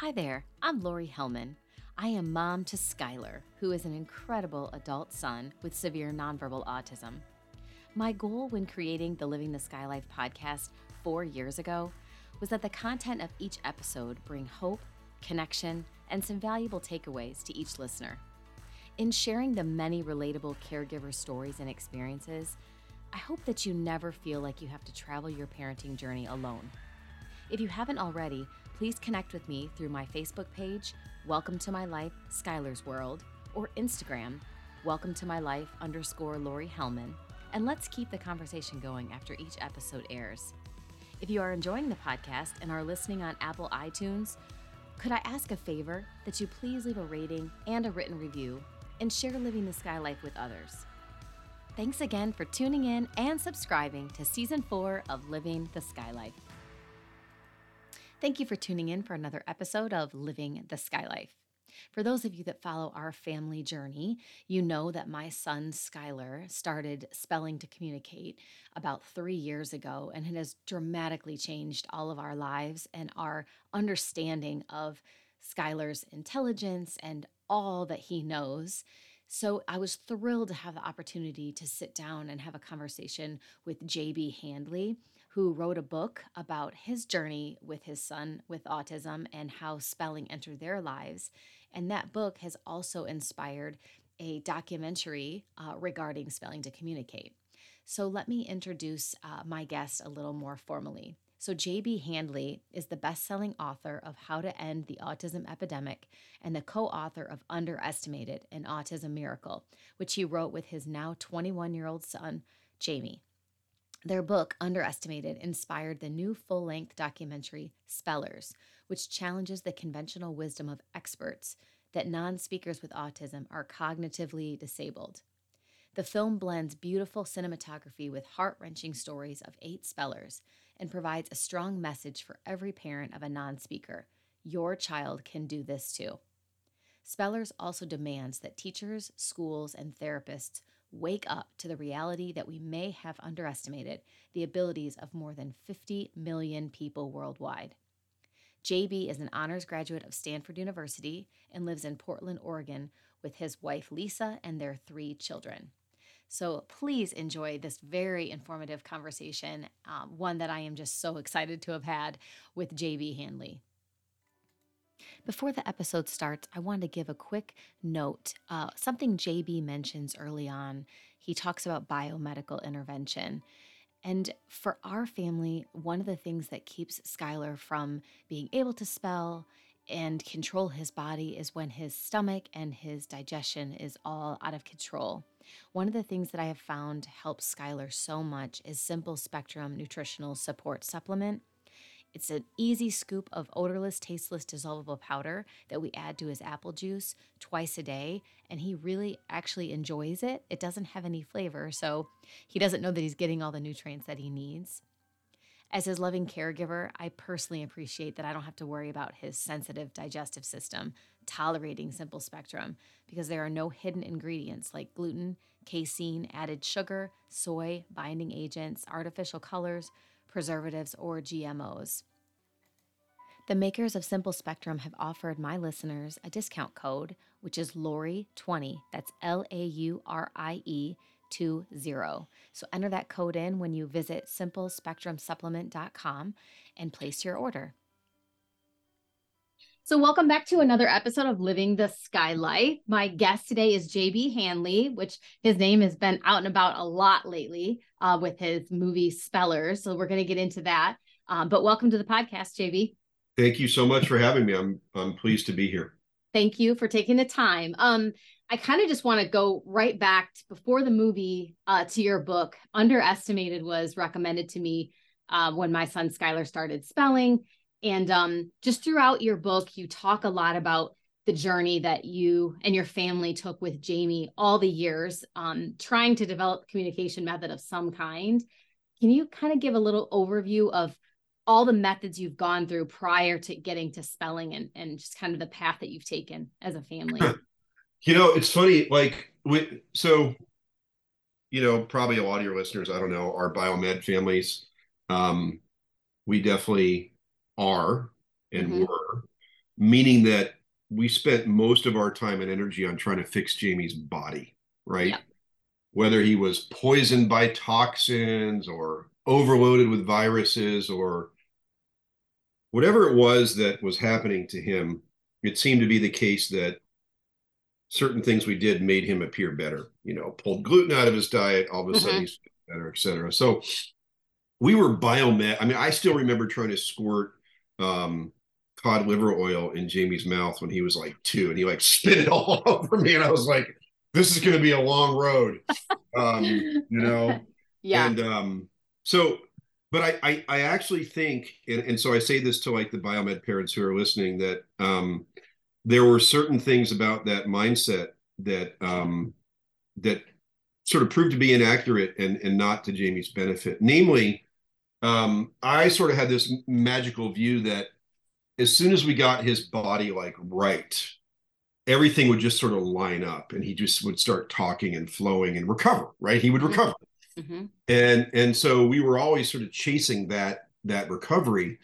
Hi there, I'm Laurie Hellmann. I am mom to Skylar, who is an incredible adult son with severe nonverbal autism. My goal when creating the Living the Sky Life podcast four years ago was that the content of each episode bring hope, connection, and some valuable takeaways to each listener. In sharing the many relatable caregiver stories and experiences, I hope that you never feel like you have to travel your parenting journey alone. If you haven't already, please connect with me through my Facebook page, Welcome to My Life, Skylar's World, or Instagram, Welcome to My Life underscore Laurie Hellmann, and let's keep the conversation going after each episode airs. If you are enjoying the podcast and are listening on Apple iTunes, could I ask a favor that you please leave a rating and a written review and share Living the Sky Life with others? Thanks again for tuning in and subscribing to season four of Living the Sky Life. Thank you for tuning in for another episode of Living the Sky Life. For those of you that follow our family journey, you know that my son Skylar started spelling to communicate about three years ago, and it has dramatically changed all of our lives and our understanding of Skylar's intelligence and all that he knows. So I was thrilled to have the opportunity to sit down and have a conversation with JB Handley who wrote a book about his journey with his son with autism and how spelling entered their lives. And that book has also inspired a documentary uh, regarding spelling to communicate. So let me introduce uh, my guest a little more formally. So, J.B. Handley is the best selling author of How to End the Autism Epidemic and the co author of Underestimated An Autism Miracle, which he wrote with his now 21 year old son, Jamie. Their book, Underestimated, inspired the new full length documentary Spellers, which challenges the conventional wisdom of experts that non speakers with autism are cognitively disabled. The film blends beautiful cinematography with heart wrenching stories of eight spellers and provides a strong message for every parent of a non speaker. Your child can do this too. Spellers also demands that teachers, schools, and therapists wake up to the reality that we may have underestimated the abilities of more than 50 million people worldwide. JB is an honors graduate of Stanford University and lives in Portland, Oregon with his wife Lisa and their three children. So please enjoy this very informative conversation, um, one that I am just so excited to have had with JB Handley. Before the episode starts, I wanted to give a quick note. Uh, something JB mentions early on. He talks about biomedical intervention. And for our family, one of the things that keeps Skylar from being able to spell and control his body is when his stomach and his digestion is all out of control. One of the things that I have found helps Skylar so much is Simple Spectrum Nutritional Support Supplement. It's an easy scoop of odorless, tasteless, dissolvable powder that we add to his apple juice twice a day, and he really actually enjoys it. It doesn't have any flavor, so he doesn't know that he's getting all the nutrients that he needs. As his loving caregiver, I personally appreciate that I don't have to worry about his sensitive digestive system tolerating simple spectrum because there are no hidden ingredients like gluten, casein, added sugar, soy, binding agents, artificial colors, preservatives, or GMOs. The makers of Simple Spectrum have offered my listeners a discount code, which is Laurie20. That's L A U R I E 20. So enter that code in when you visit simplespectrumsupplement.com and place your order. So, welcome back to another episode of Living the Sky Life. My guest today is JB Handley, which his name has been out and about a lot lately uh, with his movie Spellers. So, we're going to get into that. Um, but welcome to the podcast, JB. Thank you so much for having me. I'm I'm pleased to be here. Thank you for taking the time. Um, I kind of just want to go right back to before the movie uh, to your book. Underestimated was recommended to me uh, when my son Skylar started spelling and um, just throughout your book, you talk a lot about the journey that you and your family took with Jamie all the years, um, trying to develop communication method of some kind. Can you kind of give a little overview of all the methods you've gone through prior to getting to spelling and, and just kind of the path that you've taken as a family? You know, it's funny, like, we, so, you know, probably a lot of your listeners, I don't know, are biomed families. Um, we definitely are and mm-hmm. were. meaning that we spent most of our time and energy on trying to fix Jamie's body, right? Yeah. Whether he was poisoned by toxins or overloaded with viruses or whatever it was that was happening to him, it seemed to be the case that certain things we did made him appear better. You know, pulled gluten out of his diet, all of a mm-hmm. sudden he's better, et cetera. So we were biomed. I mean, I still remember trying to squirt um, cod liver oil in Jamie's mouth when he was like two, and he like spit it all over me, and I was like, "This is going to be a long road," um, you know. Yeah. And um, so, but I, I, I actually think, and, and so I say this to like the biomed parents who are listening that um, there were certain things about that mindset that um, that sort of proved to be inaccurate and and not to Jamie's benefit. Namely, um, I sort of had this magical view that as soon as we got his body like right, everything would just sort of line up, and he just would start talking and flowing and recover. Right, he would mm-hmm. recover, mm-hmm. and and so we were always sort of chasing that that recovery.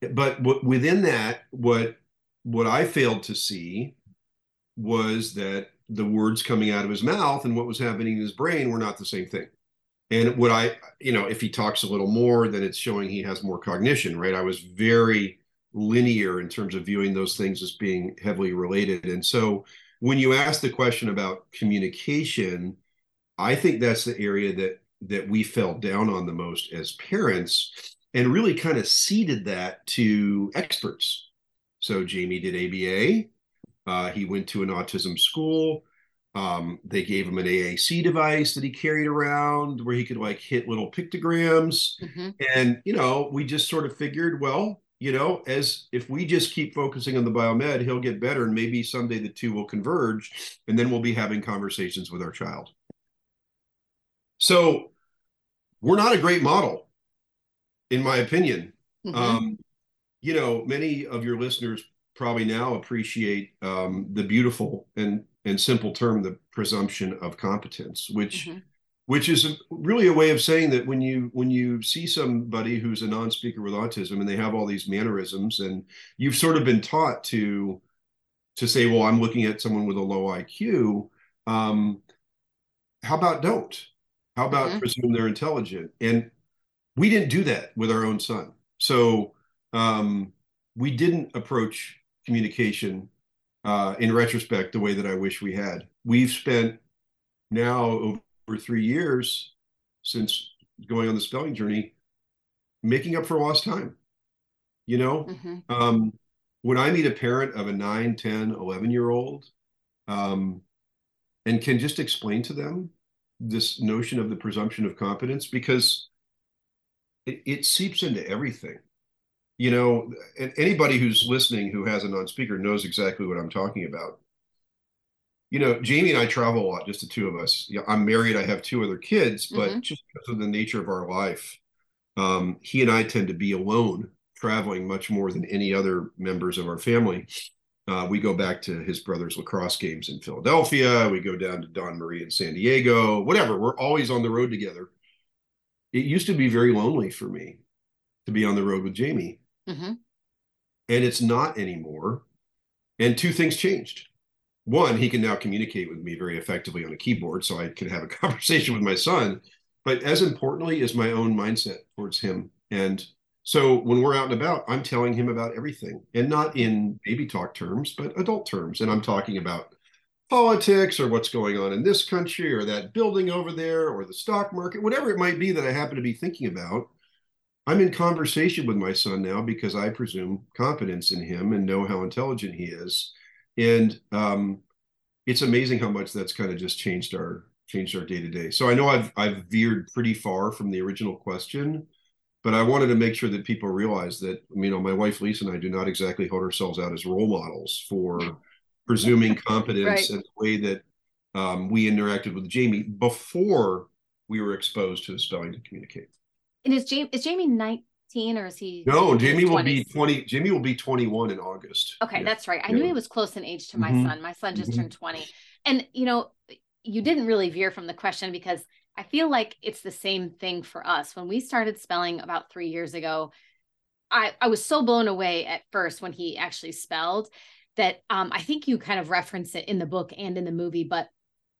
But w- within that, what what I failed to see was that the words coming out of his mouth and what was happening in his brain were not the same thing. And what I, you know, if he talks a little more, then it's showing he has more cognition, right? I was very linear in terms of viewing those things as being heavily related. And so when you ask the question about communication, I think that's the area that that we fell down on the most as parents and really kind of ceded that to experts so Jamie did ABA. Uh, he went to an autism school. Um, they gave him an AAC device that he carried around where he could like hit little pictograms. Mm-hmm. And, you know, we just sort of figured, well, you know, as if we just keep focusing on the biomed, he'll get better. And maybe someday the two will converge and then we'll be having conversations with our child. So we're not a great model, in my opinion. Mm-hmm. Um, you know, many of your listeners probably now appreciate um, the beautiful and and simple term, the presumption of competence, which mm-hmm. which is really a way of saying that when you when you see somebody who's a non-speaker with autism and they have all these mannerisms, and you've sort of been taught to to say, well, I'm looking at someone with a low IQ. Um, how about don't? How about mm-hmm. presume they're intelligent? And we didn't do that with our own son. So um, we didn't approach communication uh, in retrospect the way that I wish we had. We've spent now over three years since going on the spelling journey making up for lost time. You know, mm-hmm. um, when I meet a parent of a 9, 10, 11 year old um, and can just explain to them this notion of the presumption of competence because it, it seeps into everything you know, anybody who's listening who has a non-speaker knows exactly what I'm talking about. You know, Jamie and I travel a lot, just the two of us. I'm married. I have two other kids, but mm-hmm. just because of the nature of our life, um, he and I tend to be alone, traveling much more than any other members of our family. Uh, we go back to his brother's lacrosse games in Philadelphia. We go down to Dawn Marie in San Diego, whatever. We're always on the road together. It used to be very lonely for me to be on the road with Jamie. Mm-hmm. And it's not anymore. And two things changed. One, he can now communicate with me very effectively on a keyboard, so I can have a conversation with my son. But as importantly is my own mindset towards him. And so when we're out and about, I'm telling him about everything and not in baby talk terms, but adult terms. And I'm talking about politics or what's going on in this country or that building over there or the stock market, whatever it might be that I happen to be thinking about. I'm in conversation with my son now because I presume confidence in him and know how intelligent he is. And um, it's amazing how much that's kind of just changed our changed our day to day. So I know I've I've veered pretty far from the original question, but I wanted to make sure that people realize that you know my wife Lisa and I do not exactly hold ourselves out as role models for presuming competence right. and the way that um, we interacted with Jamie before we were exposed to the spelling to communicate. And is Jamie is Jamie 19 or is he No, Jamie will be 20. Jamie will be 21 in August. Okay, yeah. that's right. I yeah. knew he was close in age to my mm-hmm. son. My son just mm-hmm. turned 20. And you know, you didn't really veer from the question because I feel like it's the same thing for us. When we started spelling about 3 years ago, I, I was so blown away at first when he actually spelled that um, I think you kind of reference it in the book and in the movie, but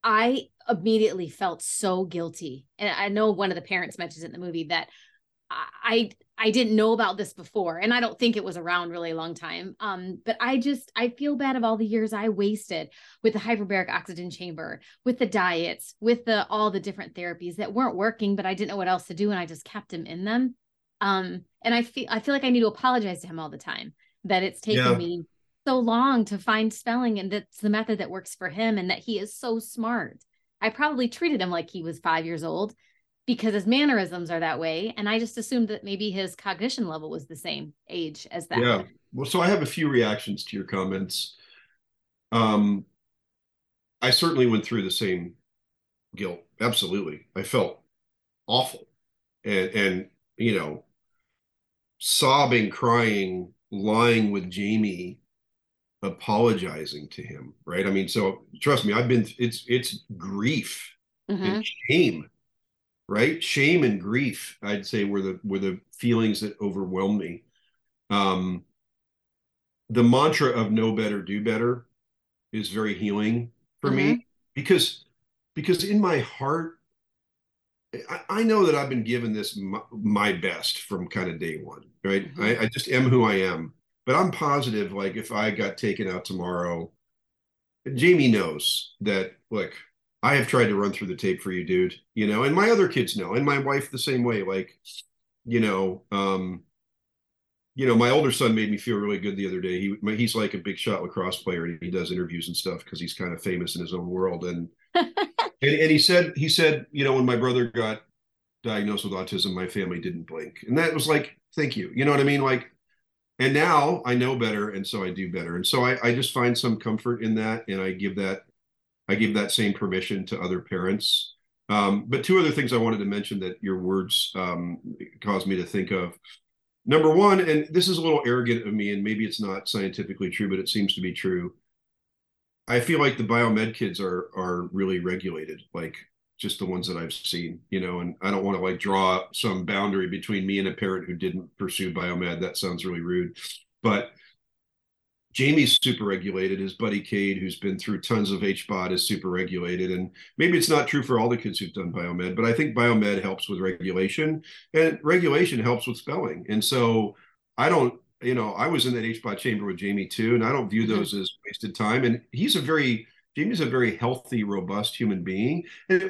I immediately felt so guilty. And I know one of the parents mentions it in the movie that I I didn't know about this before and I don't think it was around really a long time. Um but I just I feel bad of all the years I wasted with the hyperbaric oxygen chamber, with the diets, with the all the different therapies that weren't working but I didn't know what else to do and I just kept him in them. Um and I feel I feel like I need to apologize to him all the time that it's taken yeah. me so long to find spelling and that's the method that works for him and that he is so smart. I probably treated him like he was 5 years old because his mannerisms are that way and I just assumed that maybe his cognition level was the same age as that. Yeah. Well, so I have a few reactions to your comments. Um I certainly went through the same guilt. Absolutely. I felt awful. And and you know, sobbing, crying, lying with Jamie apologizing to him, right? I mean, so trust me, I've been it's it's grief mm-hmm. and shame, right? Shame and grief, I'd say were the were the feelings that overwhelmed me. Um the mantra of know better, do better is very healing for mm-hmm. me because because in my heart I, I, know that I've been given this my, my, best from kind of day one, right? Mm-hmm. I, I just am who I am but I'm positive, like if I got taken out tomorrow, Jamie knows that. Look, I have tried to run through the tape for you, dude. You know, and my other kids know, and my wife the same way. Like, you know, um, you know, my older son made me feel really good the other day. He he's like a big shot lacrosse player, and he does interviews and stuff because he's kind of famous in his own world. And and, and he said he said, you know, when my brother got diagnosed with autism, my family didn't blink, and that was like, thank you. You know what I mean? Like and now I know better, and so I do better. And so I, I just find some comfort in that, and I give that I give that same permission to other parents. Um, but two other things I wanted to mention that your words um, caused me to think of. Number one, and this is a little arrogant of me, and maybe it's not scientifically true, but it seems to be true. I feel like the biomed kids are are really regulated. Like just the ones that I've seen, you know, and I don't want to like draw some boundary between me and a parent who didn't pursue biomed. That sounds really rude. But Jamie's super regulated. His buddy Cade, who's been through tons of HBOT, is super regulated. And maybe it's not true for all the kids who've done biomed, but I think biomed helps with regulation and regulation helps with spelling. And so I don't, you know, I was in that HBOT chamber with Jamie too, and I don't view mm-hmm. those as wasted time. And he's a very Jamie's a very healthy, robust human being,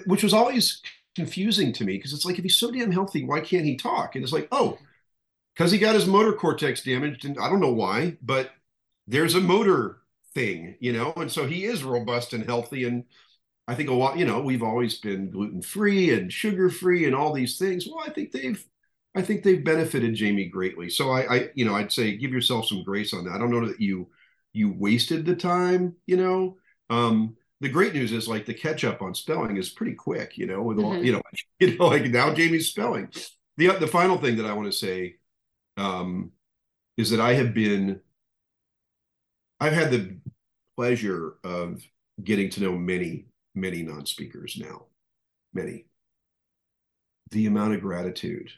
which was always confusing to me because it's like if he's so damn healthy, why can't he talk? And it's like, oh, because he got his motor cortex damaged, and I don't know why, but there's a motor thing, you know, and so he is robust and healthy. And I think a lot, you know, we've always been gluten free and sugar free and all these things. Well, I think they've I think they've benefited Jamie greatly. So I, I, you know, I'd say give yourself some grace on that. I don't know that you you wasted the time, you know, um, the great news is like the catch up on spelling is pretty quick, you know, with mm-hmm. you know, you know, like now Jamie's spelling. The the final thing that I want to say um, is that I have been, I've had the pleasure of getting to know many, many non-speakers now, many. The amount of gratitude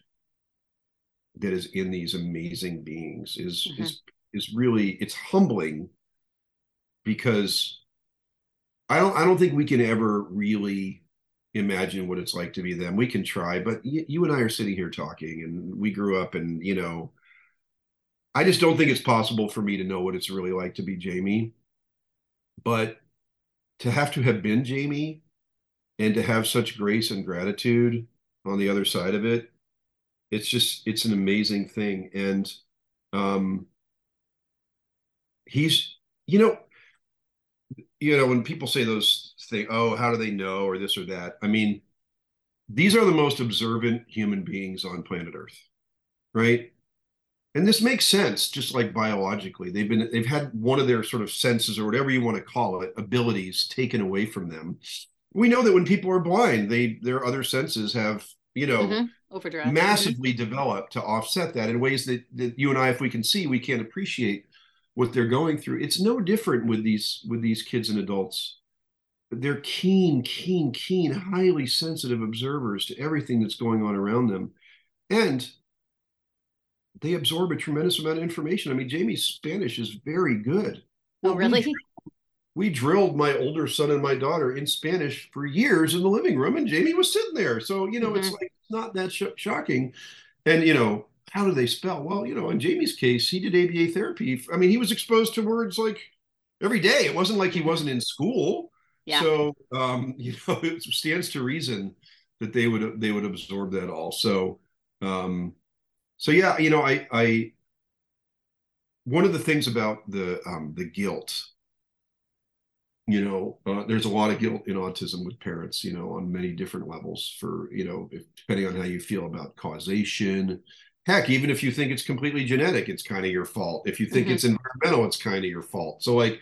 that is in these amazing beings is mm-hmm. is is really it's humbling because I don't I don't think we can ever really imagine what it's like to be them. We can try, but y- you and I are sitting here talking, and we grew up, and you know, I just don't think it's possible for me to know what it's really like to be Jamie. But to have to have been Jamie and to have such grace and gratitude on the other side of it, it's just it's an amazing thing. And um he's you know you know, when people say those things, oh, how do they know, or this or that? I mean, these are the most observant human beings on planet Earth, right? And this makes sense, just like biologically. They've been they've had one of their sort of senses or whatever you want to call it, abilities taken away from them. We know that when people are blind, they their other senses have, you know, mm-hmm. massively mm-hmm. developed to offset that in ways that, that you and I, if we can see, we can't appreciate what they're going through it's no different with these with these kids and adults they're keen keen keen highly sensitive observers to everything that's going on around them and they absorb a tremendous amount of information. I mean, Jamie's Spanish is very good. Oh, really? We, we drilled my older son and my daughter in Spanish for years in the living room, and Jamie was sitting there. So, you know, mm-hmm. it's like not that sh- shocking. And, you know, how do they spell? Well, you know, in Jamie's case, he did ABA therapy. I mean, he was exposed to words like every day. It wasn't like he wasn't in school. Yeah. So, um, you know, it stands to reason that they would they would absorb that all. So, um, so yeah, you know, I I one of the things about the um, the guilt you know uh, there's a lot of guilt in autism with parents you know on many different levels for you know if, depending on how you feel about causation heck even if you think it's completely genetic it's kind of your fault if you think mm-hmm. it's environmental it's kind of your fault so like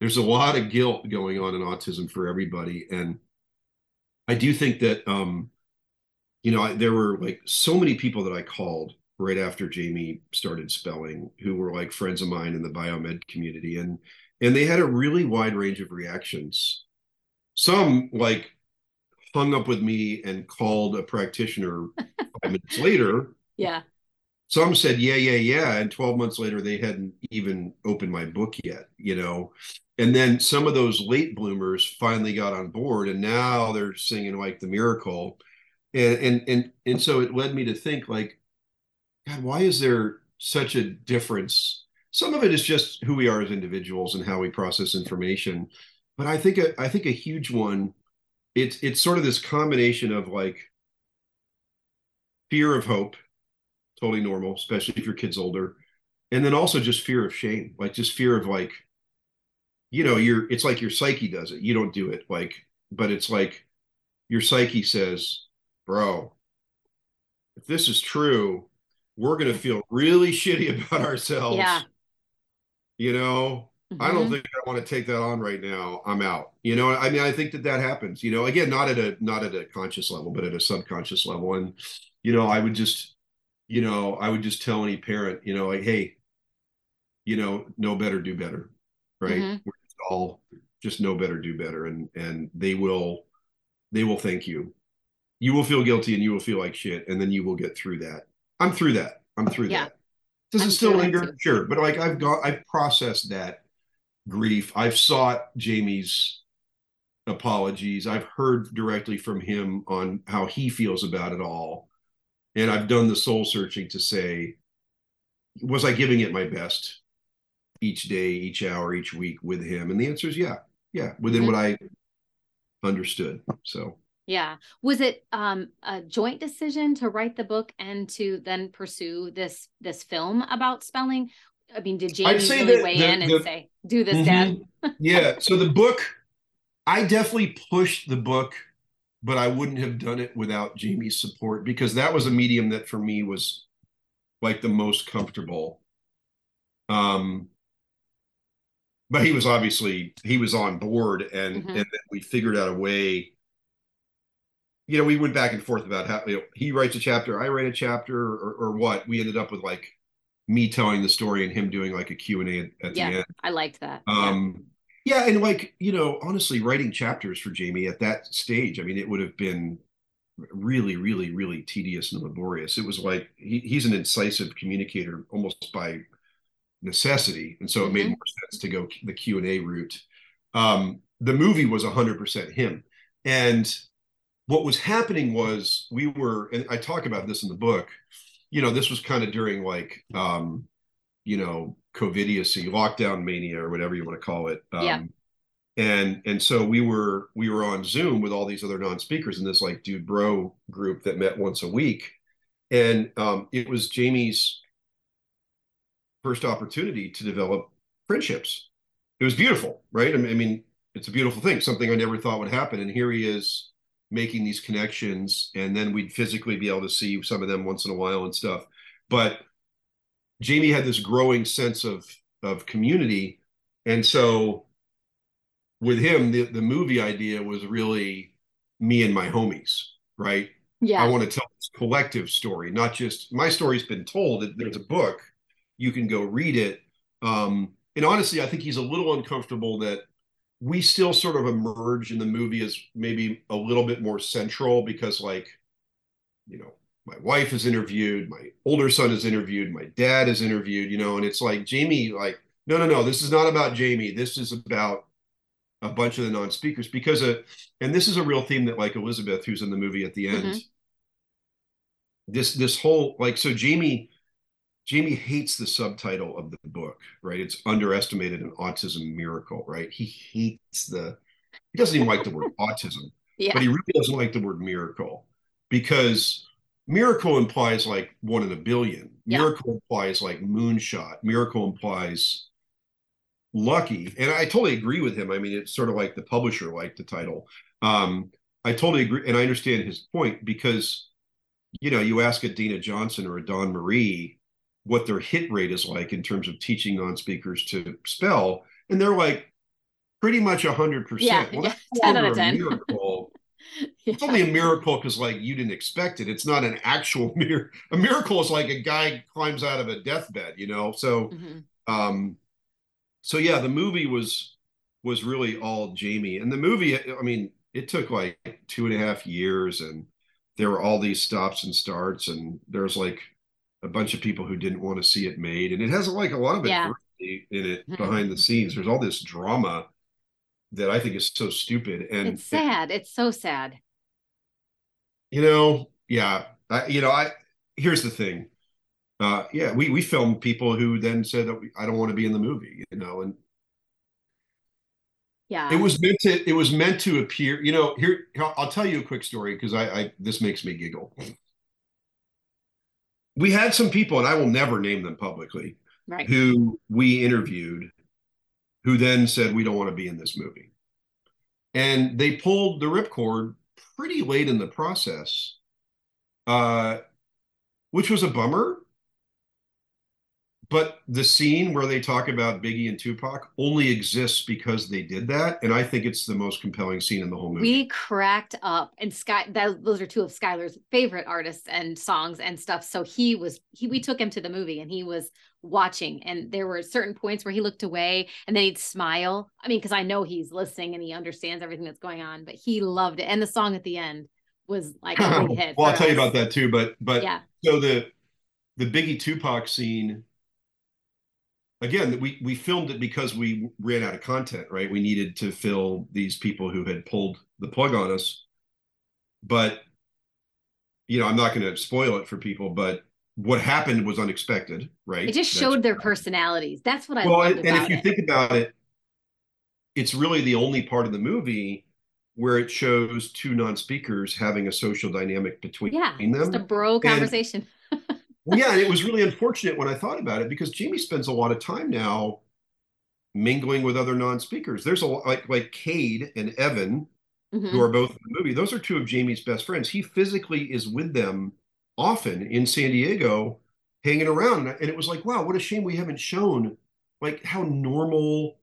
there's a lot of guilt going on in autism for everybody and i do think that um you know I, there were like so many people that i called right after jamie started spelling who were like friends of mine in the biomed community and and they had a really wide range of reactions. Some like hung up with me and called a practitioner five minutes later. Yeah. Some said, yeah, yeah, yeah. And 12 months later, they hadn't even opened my book yet, you know. And then some of those late bloomers finally got on board and now they're singing like the miracle. And and and and so it led me to think like, God, why is there such a difference some of it is just who we are as individuals and how we process information but i think a, I think a huge one it's it's sort of this combination of like fear of hope totally normal especially if your kid's older. And then also just fear of shame like just fear of like you know you're it's like your psyche does it. You don't do it like but it's like your psyche says bro if this is true we're going to feel really shitty about ourselves. Yeah. You know? Mm-hmm. i don't mm-hmm. think i want to take that on right now. I'm out. You know i mean i think that that happens you know? Again not at a not at a conscious level but at a subconscious level. And you know i would just you know i would just tell any parent you know like hey you know know better do better right mm-hmm. we're just all just know better do better and and they will they will thank you you will feel guilty and you will feel like shit and then you will get through that i'm through that i'm through yeah. that does I'm it still linger? Sure. But like I've got I've processed that grief. I've sought Jamie's apologies. I've heard directly from him on how he feels about it all. And I've done the soul searching to say, was I giving it my best each day, each hour, each week with him? And the answer is yeah. Yeah. Within mm-hmm. what I understood. So yeah. Was it um, a joint decision to write the book and to then pursue this this film about spelling? I mean, did Jamie really weigh the, in and the, say, "Do this, mm-hmm. Dad"? yeah. So the book, I definitely pushed the book, but I wouldn't have done it without Jamie's support because that was a medium that for me was like the most comfortable. Um, but he was obviously he was on board, and mm-hmm. and then we figured out a way you know, we went back and forth about how you know, he writes a chapter, I write a chapter, or, or what. We ended up with like me telling the story and him doing like a Q and A at, at yeah, the end. I liked that. Um, yeah. Yeah, and like you know, honestly, writing chapters for Jamie at that stage, I mean, it would have been really, really, really tedious and laborious. It was like he, he's an incisive communicator almost by necessity, and so mm-hmm. it made mm-hmm. more sense to go the Q and A route. Um, the movie was hundred percent him, and what was happening was we were, and I talk about this in the book. You know, this was kind of during like, um, you know, COVIDiacy, lockdown mania, or whatever you want to call it. Um, yeah. And and so we were we were on Zoom with all these other non-speakers in this like dude bro group that met once a week, and um, it was Jamie's first opportunity to develop friendships. It was beautiful, right? I mean, it's a beautiful thing, something I never thought would happen, and here he is making these connections and then we'd physically be able to see some of them once in a while and stuff but jamie had this growing sense of of community. And so with him the, the movie idea was really me and my homies right? Yeah. I want to tell this collective story not just my story's been told there's a book. You can go read it. Um and honestly i think he's a little uncomfortable that we still sort of emerge in the movie as maybe a little bit more central because like you know my wife is interviewed, my older son is interviewed, my dad is interviewed, you know, and it's like Jamie, like, no, no, no, this is not about Jamie. This is about a bunch of the non-speakers because uh, and this is a real theme that like Elizabeth, who's in the movie at the end, mm-hmm. this this whole like so Jamie Jamie hates the subtitle of the book, right? It's underestimated an autism miracle, right? He hates the he doesn't even like the word autism, yeah. but he really doesn't like the word miracle because miracle implies like one in a billion. Yeah. Miracle implies like moonshot. Miracle implies lucky. And I totally agree with him. I mean, it's sort of like the publisher liked the title. Um, I totally agree, and I understand his point because you know, you ask a Dina Johnson or a Dawn Marie what their hit rate is like in terms of teaching non-speakers to spell, and they're like pretty much a hundred percent. Yeah, 10 out of 10. Yeah. It's only a miracle because like you didn't expect it. It's not an actual miracle. A miracle is like a guy climbs out of a deathbed, you know. So mm-hmm. um so yeah, the movie was was really all Jamie. And the movie, I mean, it took like two and a half years and there were all these stops and starts and there's like a bunch of people who didn't want to see it made and it has like a lot of yeah. in it mm-hmm. behind the scenes there's all this drama that i think is so stupid and it's sad. It's so sad. You know yeah I, you know i here's the thing. Uh yeah we we filmed people who then said that we, i don't want to be in the movie you know and yeah. It was meant to it was meant to appear you know here i'll tell you a quick story because I, I this makes me giggle. We had some people and i will never name them publicly right. who we interviewed who then said we don't want to be in this movie and they pulled the ripcord pretty late in the process uh, which was a bummer but the scene where they talk about Biggie and Tupac only exists because they did that, and I think it's the most compelling scene in the whole movie. We cracked up, and Sky. That, those are two of Skylar's favorite artists and songs and stuff. So he was he. We took him to the movie, and he was watching, and there were certain points where he looked away, and then he'd smile. I mean, because I know he's listening and he understands everything that's going on, but he loved it, and the song at the end was like a big hit. well, I'll us. tell you about that too, but but yeah. So the the Biggie Tupac scene again we we filmed it because we ran out of content right we needed to fill these people who had pulled the plug on us but you know i'm not going to spoil it for people but what happened was unexpected right it just showed that's, their personalities that's what i well and, and if you it. think about it it's really the only part of the movie where it shows two non-speakers having a social dynamic between yeah, them just a bro conversation well, yeah, and it was really unfortunate when I thought about it because Jamie spends a lot of time now mingling with other non-speakers. There's a like like Cade and Evan, mm-hmm. who are both in the movie. Those are two of Jamie's best friends. He physically is with them often in San Diego, hanging around, and it was like, wow, what a shame we haven't shown like how normal.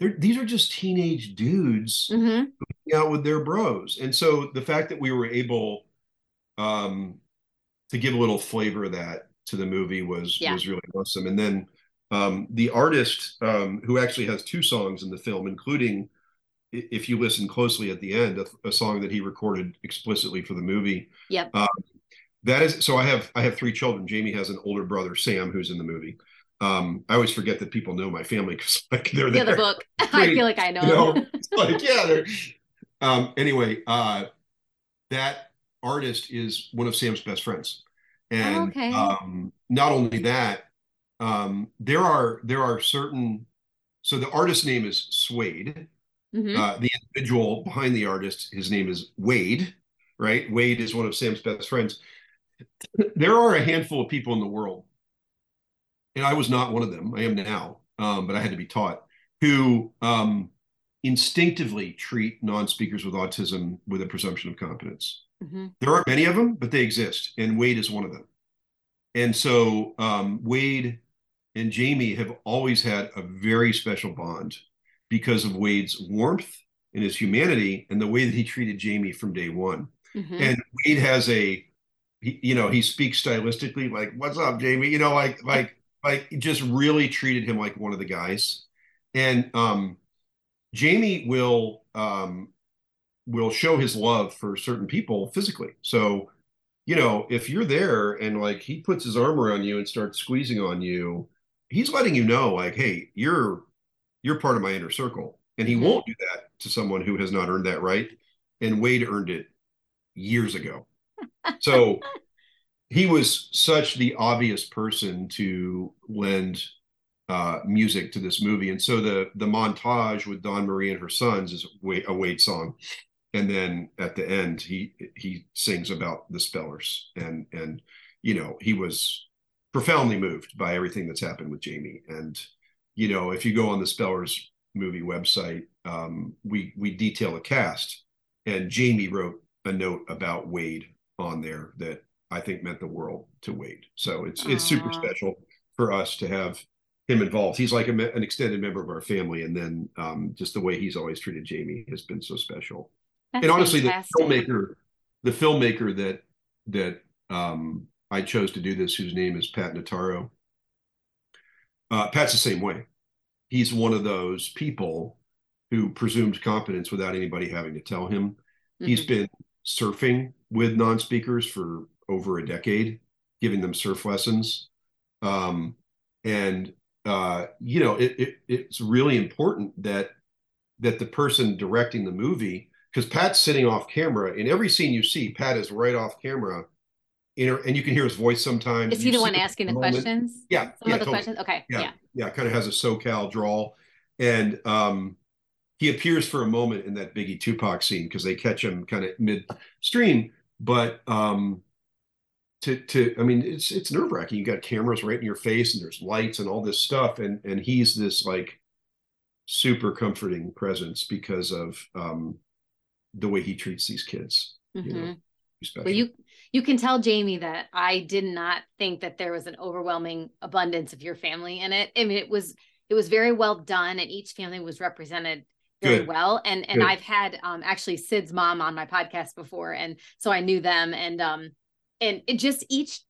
They're, these are just teenage dudes mm-hmm. out with their bros, and so the fact that we were able um, to give a little flavor of that to the movie was yeah. was really awesome. And then um, the artist um, who actually has two songs in the film, including if you listen closely at the end, a, a song that he recorded explicitly for the movie. Yep. Um, that is so. I have I have three children. Jamie has an older brother, Sam, who's in the movie. Um, I always forget that people know my family because like they're the other book. I feel like I know. You know like yeah. They're, um, anyway, uh, that artist is one of Sam's best friends. And oh, okay. um, not only that, um, there are there are certain. So the artist's name is Suede. Mm-hmm. Uh, the individual behind the artist, his name is Wade. Right, Wade is one of Sam's best friends. There are a handful of people in the world, and I was not one of them. I am now, um, but I had to be taught who um, instinctively treat non-speakers with autism with a presumption of competence. Mm-hmm. There aren't many of them, but they exist, and Wade is one of them. And so um, Wade and Jamie have always had a very special bond because of Wade's warmth and his humanity and the way that he treated Jamie from day one. Mm-hmm. And Wade has a, he, you know, he speaks stylistically like, "What's up, Jamie?" You know, like like like just really treated him like one of the guys. And um, Jamie will um, will show his love for certain people physically. So you know, if you're there and like he puts his arm around you and starts squeezing on you, he's letting you know, like, hey, you're you're part of my inner circle. And he mm-hmm. won't do that to someone who has not earned that right. And Wade earned it years ago. So he was such the obvious person to lend uh, music to this movie. And so the the montage with Dawn Marie and her sons is a Wade song. And then at the end he he sings about the spellers. And and you know he was profoundly moved by everything that's happened with jamie. And you know if you go on the spellers movie website um, we we detail a cast. And jamie wrote a note about wade on there that i think meant the world to wade so it's Aww. it's super special for us to have him involved he's like a, an extended member of our family and then um, just the way he's always treated jamie has been so special that's and honestly, fantastic. the filmmaker, the filmmaker that that um, I chose to do this, whose name is Pat Notaro. Uh, Pat's the same way. He's one of those people who presumes competence without anybody having to tell him. Mm-hmm. He's been surfing with non-speakers for over a decade, giving them surf lessons. Um, and uh, you know, it, it, it's really important that that the person directing the movie because Pat's sitting off camera. In every scene you see, Pat is right off camera. and you can hear his voice sometimes. Is he the one asking the, the questions? Yeah. Some yeah, of the totally. questions? Okay. Yeah. Yeah. yeah kind of has a SoCal drawl. And um, he appears for a moment in that Biggie Tupac scene because they catch him kind of midstream. But um, to to I mean, it's it's nerve wracking. You got cameras right in your face, and there's lights and all this stuff, and and he's this like super comforting presence because of um, the way he treats these kids. Mm-hmm. You know, mm-hmm. well, you you can tell Jamie that I did not think that there was an overwhelming abundance of your family in it. I mean, it was it was very well done, and each family was represented very Good. well. And and Good. I've had um actually Sid's mom on my podcast before, and so I knew them, and um and it just each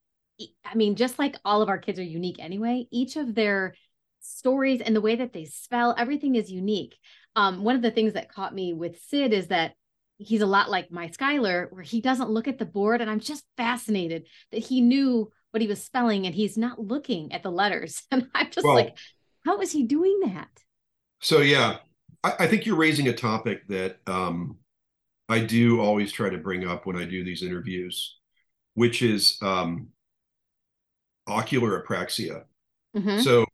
I mean, just like all of our kids are unique anyway, each of their stories and the way that they spell, everything is unique. Um, one of the things that caught me with Sid is that he's a lot like my Skylar, where he doesn't look at the board. And I'm just fascinated that he knew what he was spelling and he's not looking at the letters. And I'm just well, like, how is he doing that? So, yeah, I, I think you're raising a topic that um, I do always try to bring up when I do these interviews, which is um, ocular apraxia. Mm-hmm. So,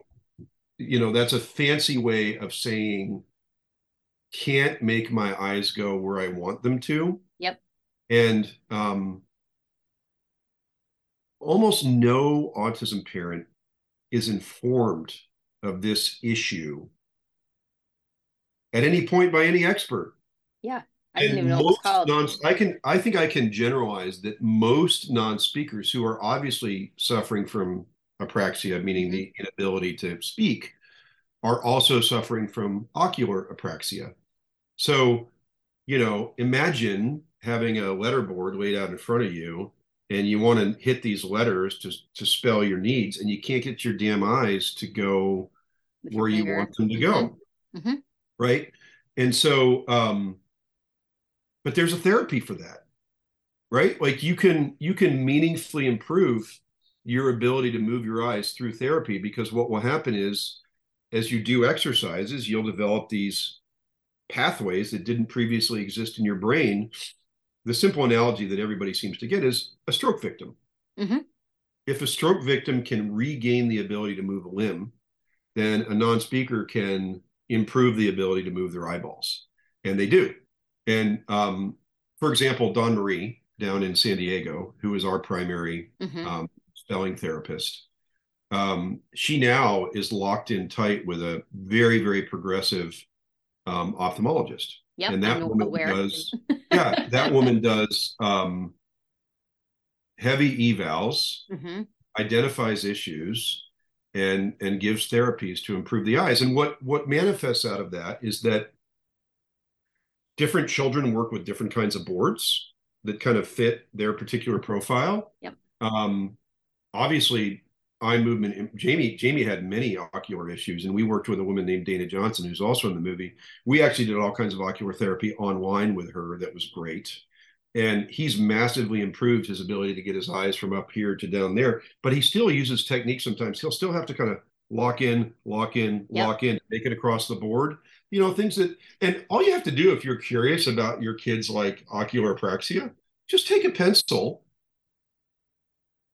you know, that's a fancy way of saying can't make my eyes go where I want them to. Yep. And um, almost no autism parent is informed of this issue at any point by any expert. Yeah. I didn't and even know what called. Non, I can I think I can generalize that most non-speakers who are obviously suffering from apraxia, meaning mm-hmm. the inability to speak, are also suffering from ocular apraxia. So, you know, imagine having a letterboard laid out in front of you and you want to hit these letters to, to spell your needs and you can't get your damn eyes to go where you want them to go. Mm-hmm. Right. And so, um, but there's a therapy for that, right? Like you can, you can meaningfully improve your ability to move your eyes through therapy because what will happen is as you do exercises, you'll develop these pathways that didn't previously exist in your brain. The simple analogy that everybody seems to get is a stroke victim. Mm-hmm. If a stroke victim can regain the ability to move a limb, then a non speaker can improve the ability to move their eyeballs. And they do. And um, for example, Dawn Marie down in San Diego, who is our primary mm-hmm. um, spelling therapist, um, she now is locked in tight with a very, very progressive um, ophthalmologist. Yep, and that woman aware. does, yeah, that woman does um, heavy evals, mm-hmm. identifies issues, and and gives therapies to improve the eyes. And what what manifests out of that is that different children work with different kinds of boards that kind of fit their particular profile. Yep. Um, obviously, eye movement. Jamie Jamie had many ocular issues, and we worked with a woman named Dana Johnson, who's also in the movie. We actually did all kinds of ocular therapy online with her. That was great. And he's massively improved his ability to get his eyes from up here to down there. But he still uses technique sometimes. He'll still have to kind of lock in, lock in, yep. lock in, make it across the board. You know, things that, and all you have to do if you're curious about your kids like ocular apraxia, just take a pencil,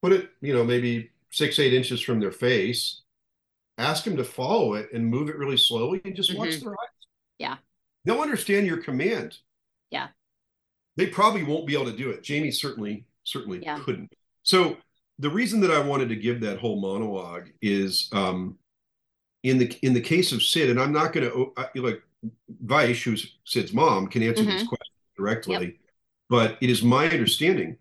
put it, you know, maybe six, eight inches from their face, ask them to follow it and move it really slowly and just mm-hmm. watch their eyes. Yeah. They'll understand your command. Yeah. They probably won't be able to do it. Jamie certainly, certainly yeah. couldn't. So the reason that I wanted to give that whole monologue is um, in the in the case of Sid, and I'm not going to like Vaish, who's Sid's mom, can answer mm-hmm. this question directly, yep. but it is my understanding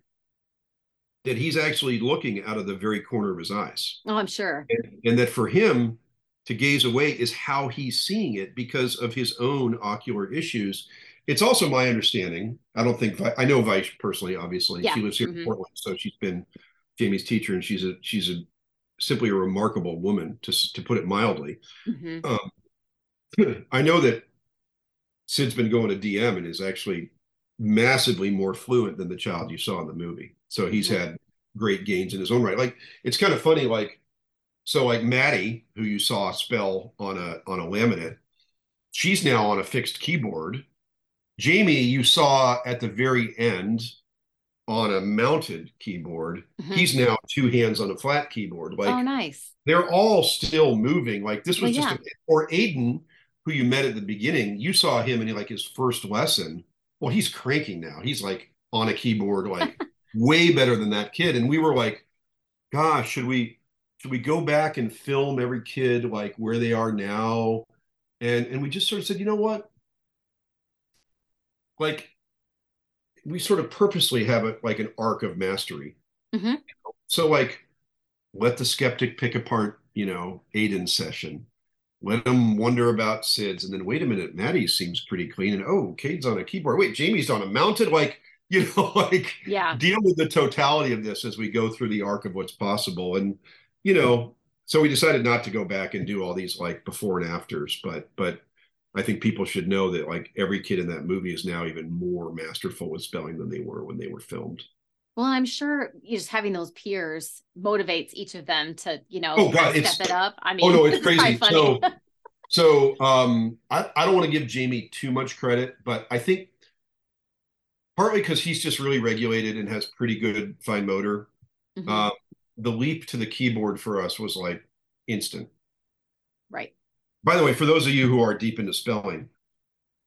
that he's actually looking out of the very corner of his eyes. Oh, I'm sure. And, and that for him to gaze away is how he's seeing it because of his own ocular issues. It's also my understanding. I don't think I know Vaish personally. Obviously, yeah. she lives here mm-hmm. in Portland, so she's been Jamie's teacher, and she's a she's a simply a remarkable woman to to put it mildly. Mm-hmm. Um, I know that Sid's been going to DM and is actually massively more fluent than the child you saw in the movie. So he's mm-hmm. had great gains in his own right. Like it's kind of funny, like so like Maddie, who you saw spell on a on a laminate, she's now on a fixed keyboard. Jamie, you saw at the very end on a mounted keyboard. Mm-hmm. He's now two hands on a flat keyboard. Like, oh, nice. They're all still moving. Like this was well, just, yeah. a, or Aiden, who you met at the beginning, you saw him in like his first lesson. Well, he's cranking now. He's like on a keyboard, like way better than that kid. And we were like, gosh, should we should we go back and film every kid like where they are now? And and we just sort of said, you know what? Like we sort of purposely have it like an arc of mastery. Mm-hmm. So like let the skeptic pick apart, you know, Aiden's session. Let them wonder about Sid's, and then wait a minute, Maddie seems pretty clean, and oh, Cade's on a keyboard. Wait, Jamie's on a mounted. Like, you know, like yeah, deal with the totality of this as we go through the arc of what's possible. And you know, so we decided not to go back and do all these like before and afters, but but I think people should know that like every kid in that movie is now even more masterful with spelling than they were when they were filmed. Well, I'm sure just having those peers motivates each of them to, you know, oh, God, step it up. I mean, oh no, it's crazy. So, so um, I, I don't want to give Jamie too much credit, but I think partly because he's just really regulated and has pretty good fine motor. Mm-hmm. Uh, the leap to the keyboard for us was like instant. Right. By the way, for those of you who are deep into spelling,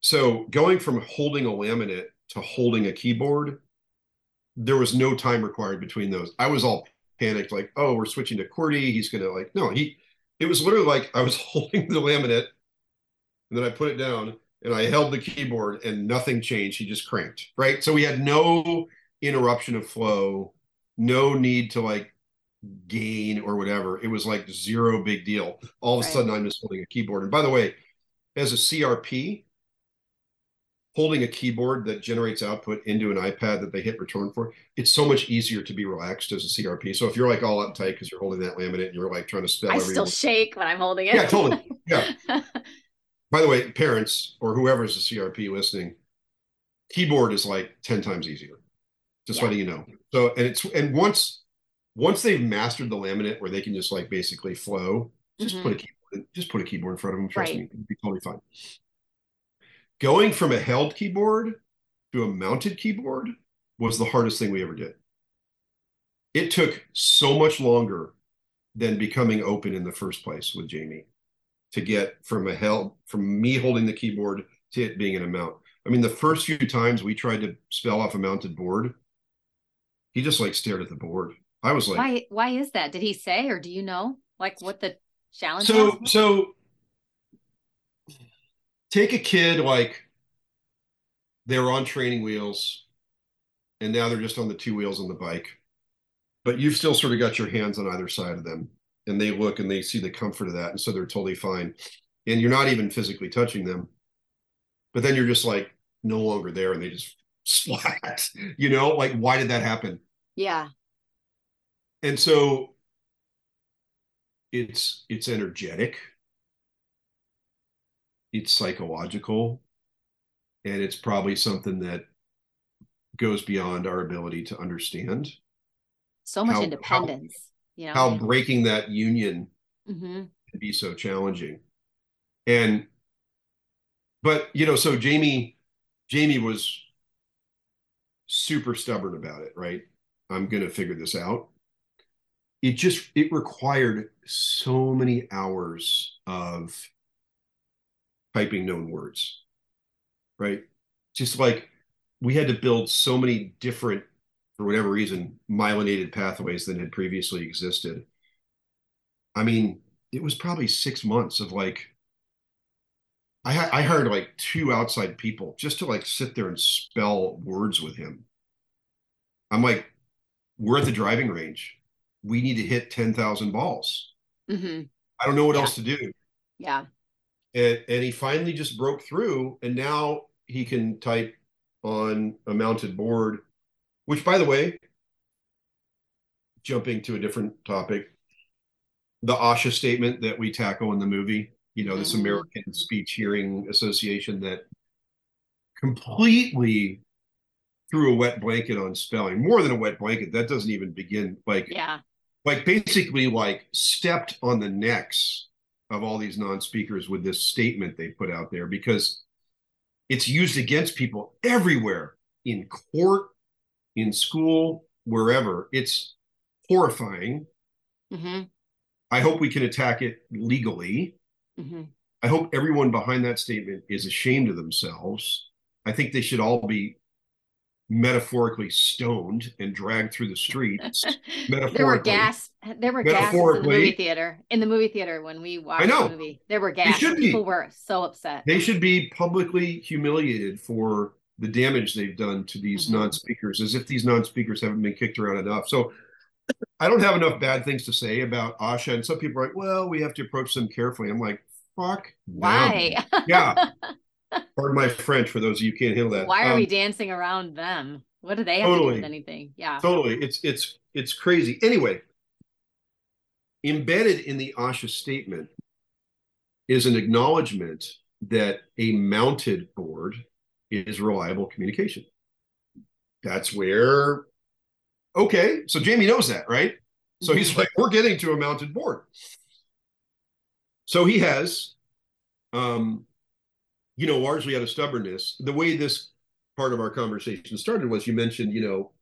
so going from holding a laminate to holding a keyboard, there was no time required between those. I was all panicked, like, oh, we're switching to QWERTY. He's gonna like, no, he. It was literally like I was holding the laminate, and then I put it down, and I held the keyboard, and nothing changed. He just cranked, right? So we had no interruption of flow, no need to like gain or whatever. It was like zero big deal. All of a sudden, I'm just holding a keyboard. And by the way, as a CRP, holding a keyboard that generates output into an iPad that they hit return for, it's so much easier to be relaxed as a CRP. So if you're like all uptight because you're holding that laminate and you're like trying to spell, everything, I still shake when I'm holding it. Yeah, totally. Yeah. by the way, parents or whoever's is a CRP listening, keyboard is like 10 times easier. Just yeah. letting you know. So and it's and once once they've mastered the laminate where they can just like basically flow, just mm-hmm. put a keyboard, just put a keyboard in front of them. Trust right. me, it'll be totally fine. Going from a held keyboard to a mounted keyboard was the hardest thing we ever did. It took so much longer than becoming open in the first place with Jamie to get from a held from me holding the keyboard to it being in a mount. I mean, the first few times we tried to spell off a mounted board, he just like stared at the board I was like, why? Why is that? Did he say, or do you know, like, what the challenge? So, was? so take a kid like they were on training wheels, and now they're just on the two wheels on the bike, but you've still sort of got your hands on either side of them, and they look and they see the comfort of that, and so they're totally fine, and you're not even physically touching them, but then you're just like no longer there, and they just splat. You know, like why did that happen? Yeah and so it's it's energetic it's psychological and it's probably something that goes beyond our ability to understand. So much how, independence, how, you know. How breaking that union mm-hmm. can be so challenging. And but you know, so Jamie, Jamie was super stubborn about it, right? I'm gonna figure this out. It just it required so many hours of typing known words, right? Just like we had to build so many different, for whatever reason, myelinated pathways than had previously existed. I mean, it was probably six months of like I, I hired like two outside people just to like sit there and spell words with him. I'm like, we're at the driving range. We need to hit 10,000 balls. Mm-hmm. I don't know what yeah. else to do. Yeah. And, and he finally just broke through and now he can type on a mounted board, which by the way, jumping to a different topic, the ASHA statement that we tackle in the movie, you know, this mm-hmm. American Speech Hearing Association that completely threw a wet blanket on spelling, more than a wet blanket. That doesn't even begin like yeah, like basically like stepped on the necks of all these non-speakers with this statement they put out there because it's used against people everywhere in court, in school, wherever. It's horrifying. Mm-hmm. I hope we can attack it legally. Mm-hmm. I hope everyone behind that statement is ashamed of themselves. I think they should all be metaphorically stoned and dragged through the streets. there were gas. There were gas in the movie theater. In the movie theater when we watched I know. the movie, there were gas. People were so upset. They should be publicly humiliated for the damage they've done to these mm-hmm. non-speakers, as if these non-speakers haven't been kicked around enough. So I don't have enough bad things to say about Asha. And some people are like, well, we have to approach them carefully. I'm like, fuck. Why? yeah. Pardon my French for those of you who can't handle that. Why are um, we dancing around them? What do they have totally, to do with anything? Yeah. Totally. It's it's it's crazy. Anyway, embedded in the Asha statement is an acknowledgement that a mounted board is reliable communication. That's where okay, so Jamie knows that, right? So he's mm-hmm. like, we're getting to a mounted board. So he has um you know, largely out of stubbornness. The way this part of our conversation started was you mentioned, you know,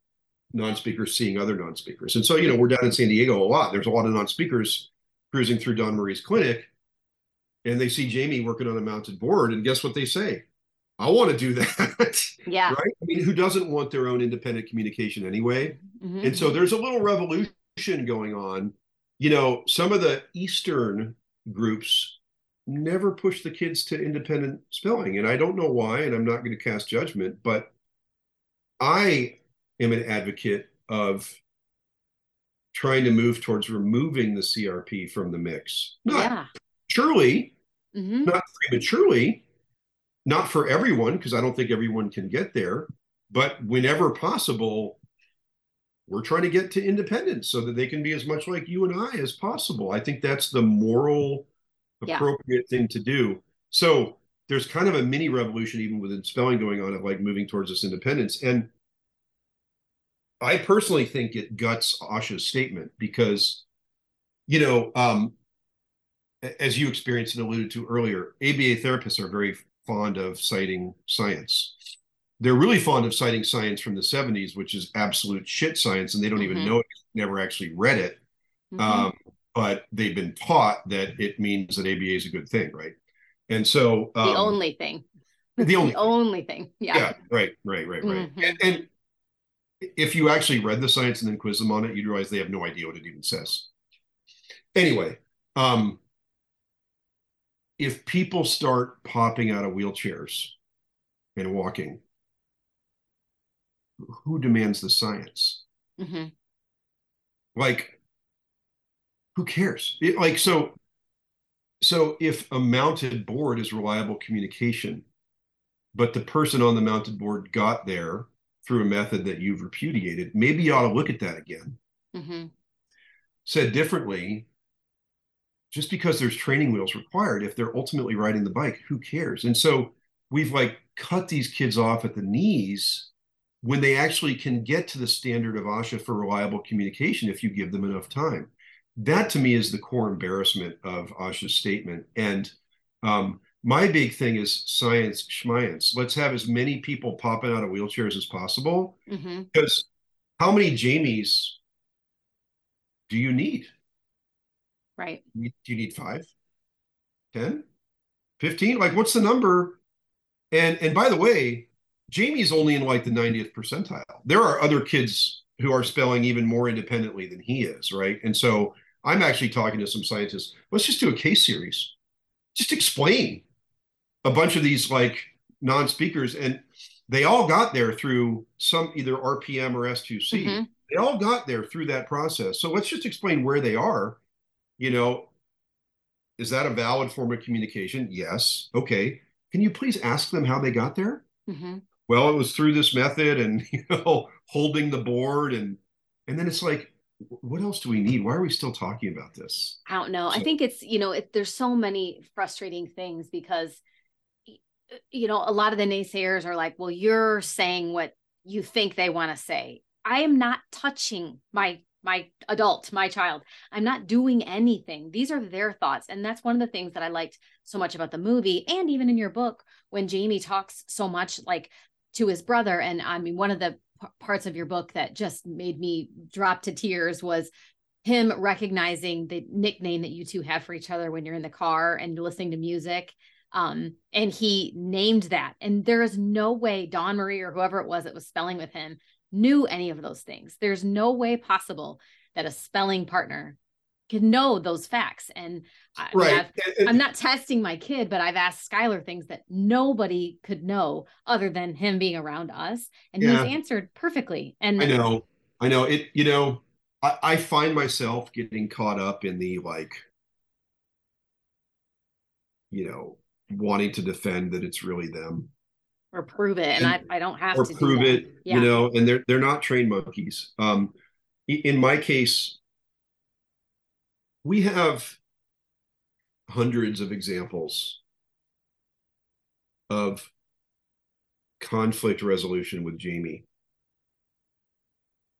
non-speakers seeing other non-speakers. And so, you know, we're down in San Diego a lot. There's a lot of non-speakers cruising through Dawn Marie's clinic and they see Jamie working on a mounted board and guess what they say? I want to do that. Yeah. right. I mean, who doesn't want their own independent communication anyway? Mm-hmm. And so there's a little revolution going on. You know, some of the Eastern groups never push the kids to independent spelling. And I don't know why, and I'm not going to cast judgment, but I am an advocate of trying to move towards removing the CRP from the mix. Not yeah. surely, mm-hmm. not prematurely, not for everyone, because I don't think everyone can get there, but whenever possible, we're trying to get to independence so that they can be as much like you and I as possible. I think that's the moral appropriate yeah. thing to do. So there's kind of a mini revolution even within spelling going on of like moving towards this independence. And I personally think it guts Asha's statement because, you know, um, as you experienced and alluded to earlier, ABA therapists are very fond of citing science. They're really fond of citing science from the 70s, which is absolute shit science, and they don't mm-hmm. even know it, never actually read it. Mm-hmm. Um, but they've been taught that it means that ABA is a good thing, right? And so um, the only thing, the only the only thing, yeah, yeah, right, right, right, right. Mm-hmm. And, and, if you actually read the science and then quiz them on it, you'd realize they have no idea what it even says. Anyway, um, if people start popping out of wheelchairs and walking, who demands the science? Mm-hmm. Like who cares? It, like so so if a mounted board is reliable communication, but the person on the mounted board got there through a method that you've repudiated, maybe you ought to look at that again. Mm-hmm. Said differently, just because there's training wheels required, if they're ultimately riding the bike, who cares? And so we've like cut these kids off at the knees when they actually can get to the standard of ASHA for reliable communication if you give them enough time. That to me is the core embarrassment of ASHA's statement. And um, my big thing is science schmience. Let's have as many people popping out of wheelchairs as possible. Mm-hmm. Because how many Jamies do you need? Right. Do you need five, 10, 15? Like, what's the number? And and by the way, Jamie's only in like the 90th percentile. There are other kids who are spelling even more independently than he is, right? And so I'm actually talking to some scientists. Let's just do a case series. Just explain a bunch of these like non-speakers and they all got there through some either RPM or S2C. Mm-hmm. They all got there through that process. So let's just explain where they are. You know, is that a valid form of communication? Yes. Okay. Can you please ask them how they got there? Mm-hmm. Well, it was through this method and you know, holding the board and and then it's like what else do we need? Why are we still talking about this? I don't know. So, I think it's, you know, it, there's so many frustrating things because you know, a lot of the naysayers are like, well, you're saying what you think they want to say. I am not touching my my adult, my child. I'm not doing anything. These are their thoughts. And that's one of the things that I liked so much about the movie and even in your book when Jamie talks so much like to his brother and I mean one of the p- parts of your book that just made me drop to tears was him recognizing the nickname that you two have for each other when you're in the car and listening to music um, and he named that. And there is no way Dawn Marie or whoever it was that was spelling with him knew any of those things. There's no way possible that a spelling partner can know those facts. And I right. mean, I'm not testing my kid, but I've asked Skylar things that nobody could know other than him being around us. And yeah. he's answered perfectly. And I know, I know it, you know, I, I find myself getting caught up in the like, you know, wanting to defend that it's really them or prove it and, and I, I don't have or to prove it yeah. you know and they're they're not trained monkeys um in my case we have hundreds of examples of conflict resolution with Jamie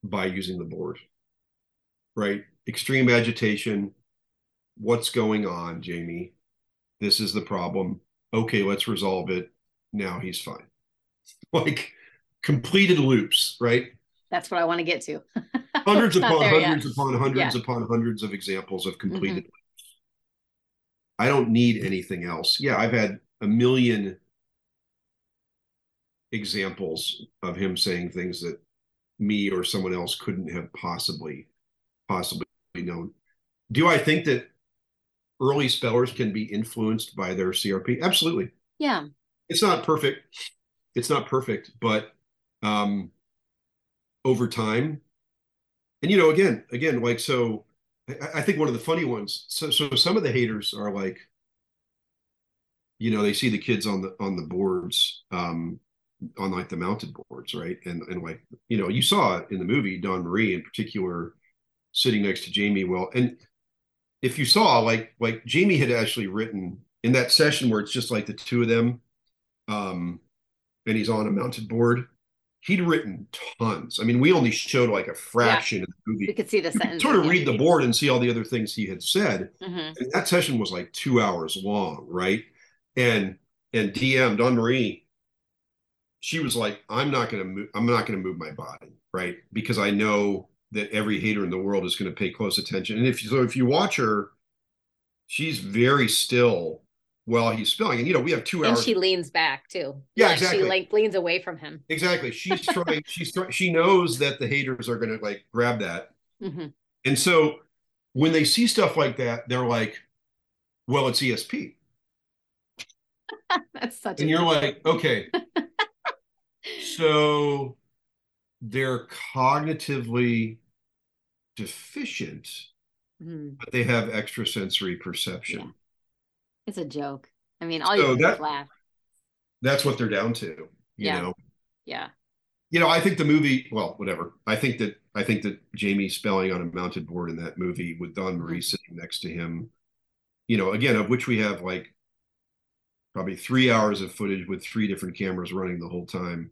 by using the board right extreme agitation what's going on Jamie this is the problem. Okay, let's resolve it. Now he's fine. Like completed loops, right? That's what I want to get to. hundreds upon hundreds yet. upon hundreds yeah. upon hundreds of examples of completed mm-hmm. I don't need anything else. Yeah, I've had a million examples of him saying things that me or someone else couldn't have possibly possibly known. Do I think that early spellers can be influenced by their CRP? Absolutely. Yeah. It's not perfect. It's not perfect, but um, over time, and you know, again, again, like so, I, I think one of the funny ones. So, so some of the haters are like, you know, they see the kids on the on the boards, um, on like the mounted boards, right? And and like, you know, you saw it in the movie, Dawn Marie in particular, sitting next to Jamie. Well, and if you saw like like Jamie had actually written in that session where it's just like the two of them, um, and he's on a mounted board. He'd written tons. I mean, we only showed like a fraction yeah. of the movie. You could see the sentence. Sort of read the board and see all the other things he had said. Mm-hmm. And that session was like two hours long, right? And and DM Dawn Marie, she was like, "I'm not gonna move. I'm not gonna move my body, right? Because I know that every hater in the world is going to pay close attention. And if you, so, if you watch her, she's very still while he's spilling. And you know, we have two hours. And she leans back too. Yeah, exactly. She like leans away from him. Exactly. She's trying. she's trying. She knows that the haters are going to like grab that. Mm-hmm. And so when they see stuff like that, they're like, "Well, it's ESP." That's such. And you're like, okay. so they're cognitively deficient, mm-hmm. but they have extrasensory perception. Yeah. It's a joke. I mean, all so you that, laugh. That's what they're down to, you yeah. know. Yeah. You know, I think the movie, well, whatever. I think that I think that Jamie spelling on a mounted board in that movie with Marie mm-hmm. sitting next to him, you know, again, of which we have like probably three hours of footage with three different cameras running the whole time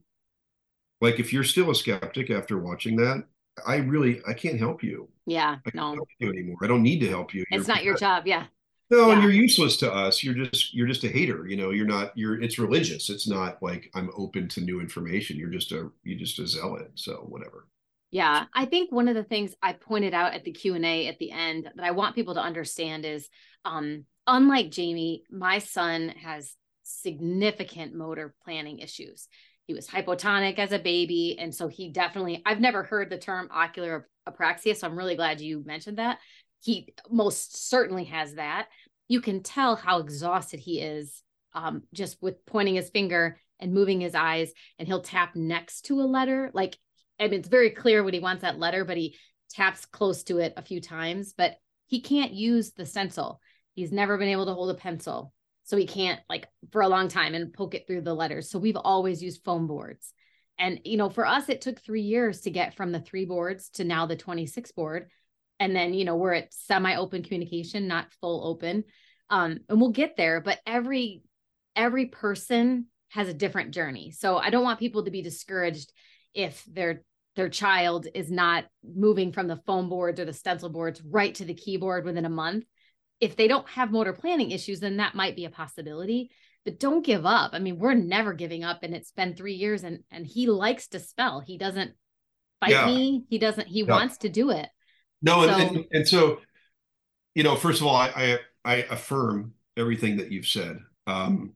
like if you're still a skeptic after watching that, I really I can't help you. Yeah, I no, help you anymore. I don't need to help you. it's you're, not your job. Yeah. No, yeah. and you're useless to us. You're just you're just a hater. You know, you're not. You're it's religious. It's not like I'm open to new information. You're just a you're just a zealot. So whatever. Yeah, I think one of the things I pointed out at the Q and A at the end that I want people to understand is, um, unlike Jamie, my son has significant motor planning issues. He was hypotonic as a baby, and so he definitely. I've never heard the term ocular apraxia, so I'm really glad you mentioned that he most certainly has that. You can tell how exhausted he is um, just with pointing his finger and moving his eyes, and he'll tap next to a letter. Like, I mean, it's very clear when he wants that letter, but he taps close to it a few times, but he can't use the stencil. He's never been able to hold a pencil. So he can't like for a long time and poke it through the letters. So we've always used foam boards. And you know, for us, it took three years to get from the three boards to now the 26 board and then you know we're at semi-open communication not full open um and we'll get there but every every person has a different journey. So i don't want people to be discouraged if their their child is not moving from the foam boards or the stencil boards right to the keyboard within a month. If they don't have motor planning issues then that might be a possibility but don't give up. I mean we're never giving up and it's been three years and and he likes to spell. He doesn't fight yeah. me. He doesn't he yeah. wants to do it no, so, and, and, and, so, you know, first of all, I, I, I affirm everything that you've said, um,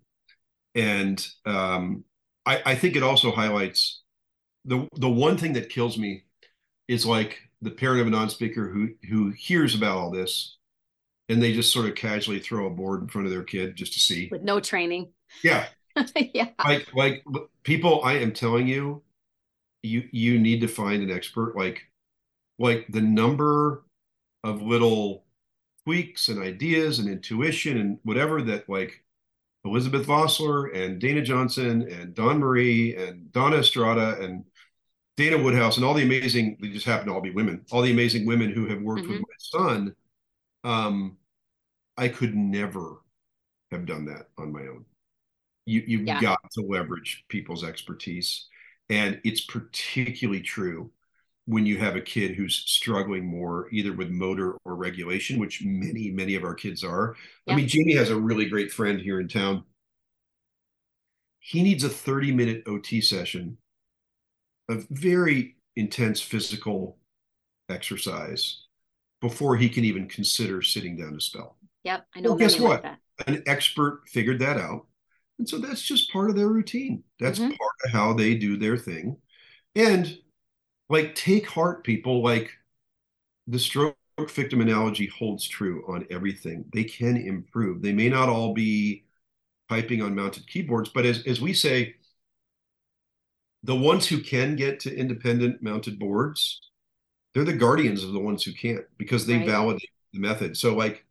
and um, I, I think it also highlights the the one thing that kills me is like the parent of a non-speaker who who hears about all this and they just sort of casually throw a board in front of their kid just to see. With no training. Yeah. Yeah. Like like people i am telling you you you need to find an expert. Like like the number of little tweaks and ideas and intuition and whatever that like Elizabeth Vosseller and Dana Johnson and Dawn Marie and Donna Estrada and Dana Woodhouse and all the amazing, they just happen to all be women, all the amazing women who have worked mm-hmm. with my son. Um, I could never have done that on my own. You, you've yeah. got to leverage people's expertise. And it's particularly true when you have a kid who's struggling more either with motor or regulation which many many of our kids are. Yeah. i mean jamie has a really great friend here in town. He needs a 30 minute ot session of very intense physical exercise before he can even consider sitting down to spell. Yep i know well, guess what? like an expert figured that out. And so that's just part of their routine. That's mm-hmm. part of how they do their thing. And like take heart people. Like the stroke victim analogy holds true on everything. They can improve. They may not all be typing on mounted keyboards but as, as we say the ones who can get to independent mounted boards they're the guardians of the ones who can't because they right. validate the method. So like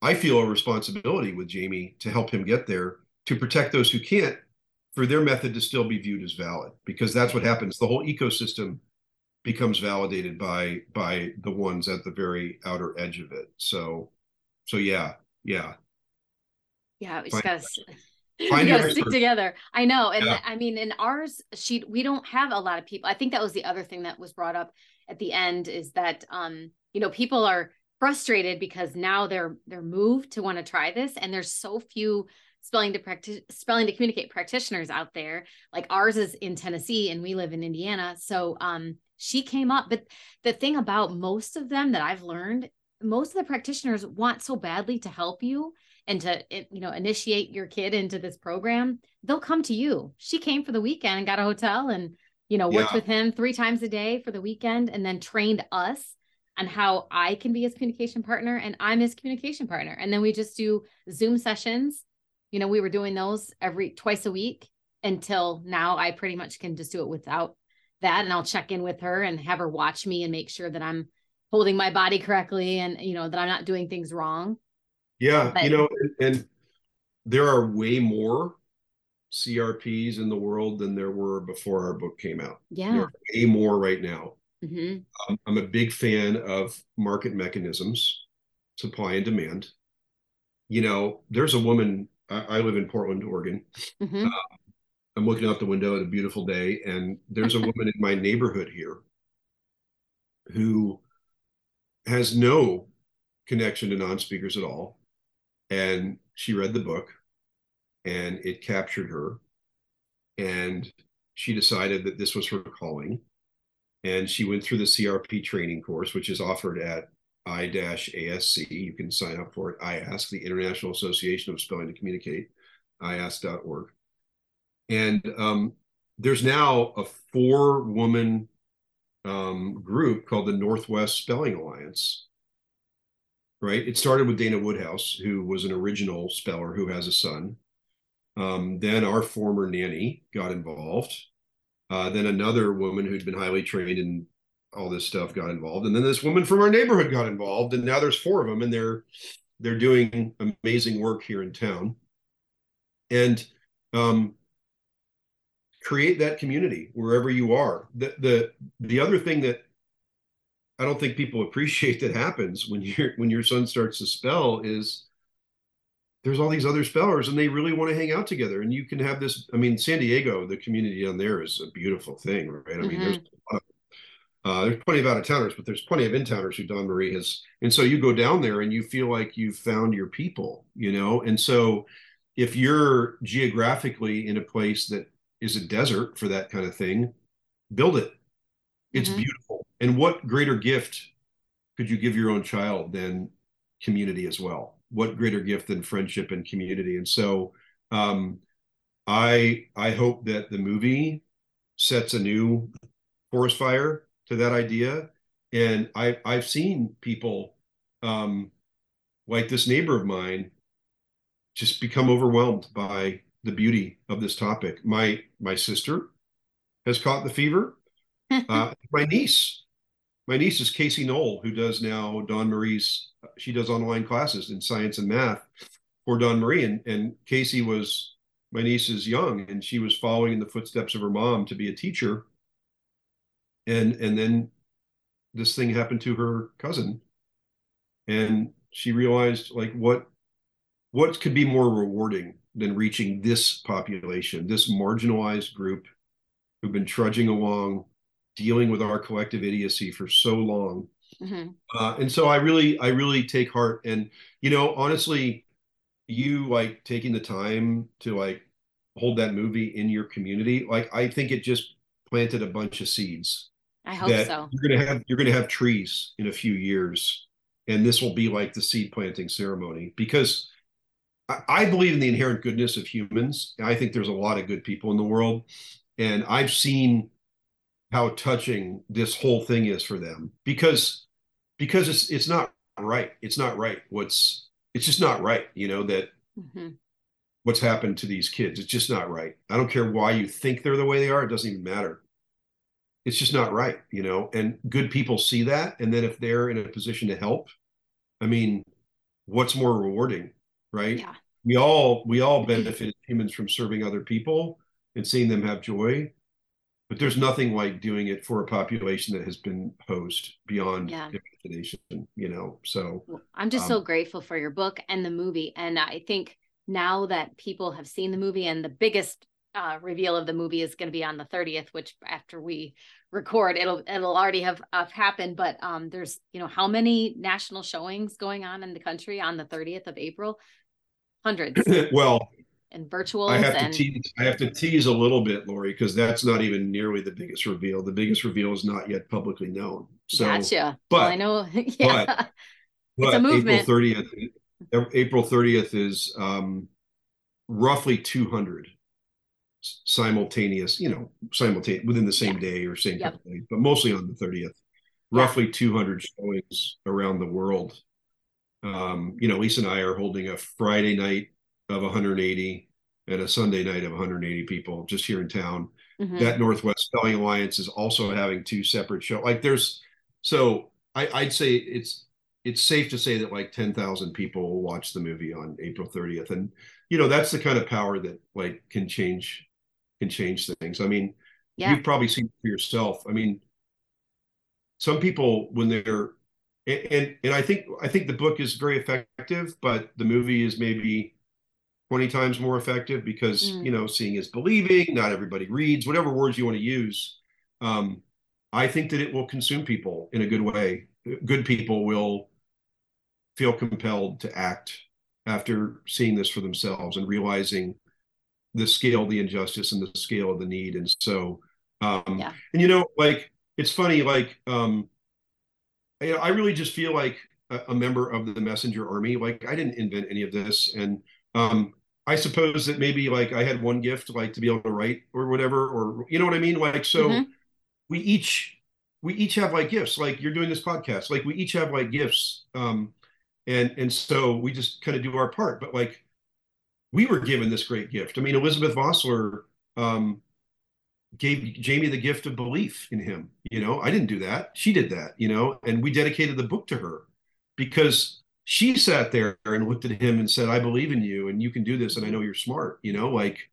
i feel a responsibility with jamie to help him get there to protect those who can't for their method to still be viewed as valid because that's what happens. The whole ecosystem becomes validated by by the ones at the very outer edge of it so so yeah yeah yeah we just gotta Find you gotta stick together. I know. And yeah. I mean, in ours, she we don't have a lot of people. I think that was the other thing that was brought up at the end is that um, you know, people are frustrated because now they're they're moved to want to try this and there's so few spelling to practice spelling to communicate practitioners out there. Like ours is in Tennessee and we live in Indiana. So um she came up. But the thing about most of them that I've learned, most of the practitioners want so badly to help you and to eh, you know initiate your kid into this program they'll come to you she came for the weekend and got a hotel and you know worked yeah. with him three times a day for the weekend and then trained us on how i can be his communication partner and i'm his communication partner and then we just do zoom sessions you know we were doing those every twice a week until now i pretty much can just do it without that and I'll check in with her and have her watch me and make sure that I'm holding my body correctly and you know that I'm not doing things wrong. Yeah, but, you know, and, and, there are way more CRPs in the world than there were before our book came out. Yeah, way more right now. Mm-hmm. Um, I'm a big fan of market mechanisms, supply and demand. You know, there's a woman. I, I live in Portland, Oregon. Mm-hmm. Uh, I'm looking out the window at a beautiful day, and there's a woman in my neighborhood here who has no connection to non-speakers at all. And she read the book and it captured her. And she decided that this was her calling. And she went through the CRP training course, which is offered at I-ASC. You can sign up for it. IASC, the International Association of Spelling to Communicate, IASC.org. And um, there's now a four woman um, group called the Northwest Spelling Alliance. Right. It started with Dana Woodhouse, who was an original speller who has a son. Um, then our former nanny got involved. Uh, then another woman who'd been highly trained in all this stuff got involved, and then this woman from our neighborhood got involved, and now there's four of them, and they're they're doing amazing work here in town. And um, create that community wherever you are. The the the other thing that I don't think people appreciate that happens when your when your son starts to spell is there's all these other spellers and they really want to hang out together and you can have this i mean san diego the community down there is a beautiful thing right i mean mm-hmm. there's uh, there's plenty of out of towners but there's plenty of in towners who Dawn Marie has and so you go down there and you feel like you've found your people you know and so if you're geographically in a place that is a desert for that kind of thing, build it. It's mm-hmm. beautiful. And what greater gift could you give your own child than community as well? What greater gift than friendship and community? And so um, I I hope that the movie sets a new forest fire to that idea. And I I've seen people um, like this neighbor of mine just become overwhelmed by the beauty of this topic. My my sister has caught the fever. uh, my niece, my niece is Casey Knoll, who does now Dawn Marie's. She does online classes in science and math for Dawn Marie, and and Casey was my niece is young, and she was following in the footsteps of her mom to be a teacher. And and then this thing happened to her cousin, and she realized like what what could be more rewarding than reaching this population, this marginalized group who've been trudging along, dealing with our collective idiocy for so long. Mm-hmm. Uh, and so I really, I really take heart. And you know, honestly, you like taking the time to like hold that movie in your community. Like I think it just planted a bunch of seeds. I hope so. You're gonna have you're gonna have trees in a few years, and this will be like the seed planting ceremony because I believe in the inherent goodness of humans. I think there's a lot of good people in the world. And I've seen how touching this whole thing is for them because because it's it's not right. It's not right. What's it's just not right, you know, that mm-hmm. what's happened to these kids. It's just not right. I don't care why you think they're the way they are, it doesn't even matter. It's just not right, you know. And good people see that. And then if they're in a position to help, I mean, what's more rewarding right? Yeah. We all we all benefit humans from serving other people and seeing them have joy. But there's nothing like doing it for a population that has been hosed beyond yeah. imagination, you know. So well, I'm just um, so grateful for your book and the movie. And I think now that people have seen the movie and the biggest uh, reveal of the movie is going to be on the 30th, which after we record, it'll it'll already have, have happened. But um, there's you know how many national showings going on in the country on the 30th of April? Hundreds well and virtual I have and... to tease I have to tease a little bit, Laurie, because that's not even nearly the biggest reveal. The biggest reveal is not yet publicly known. So gotcha. but well, I know yeah. But, it's a movement. April 30th April 30th is um, roughly 200 simultaneous, you know, simultaneous within the same yeah. day or same yep. day, but mostly on the 30th. Yeah. Roughly 200 showings around the world um, you know, Lisa and I are holding a Friday night of 180 and a Sunday night of 180 people just here in town. Mm-hmm. That Northwest Spelling Alliance is also having two separate shows. Like there's, so I, I'd say it's it's safe to say that like 10,000 people will watch the movie on April 30th, and you know that's the kind of power that like can change can change things. I mean, yeah. you've probably seen for yourself. I mean, some people when they're and, and I think I think the book is very effective, but the movie is maybe 20 times more effective because mm. you know seeing is believing not everybody reads whatever words you want to use um, i think that it will consume people in a good way good people will feel compelled to act after seeing this for themselves and realizing the scale of the injustice and the scale of the need and so um yeah. and you know like it's funny like um I, I really just feel like a, a member of the messenger army like i didn't invent any of this and um I suppose that maybe like I had one gift, like to be able to write or whatever, or you know what I mean? Like, so mm-hmm. we each we each have like gifts. Like you're doing this podcast, like we each have like gifts. Um, and and so we just kind of do our part. But like we were given this great gift. I mean, Elizabeth Vosseller um gave Jamie the gift of belief in him. You know, I didn't do that. She did that, you know, and we dedicated the book to her because she sat there and looked at him and said, I believe in you and you can do this. And I know you're smart, you know, like,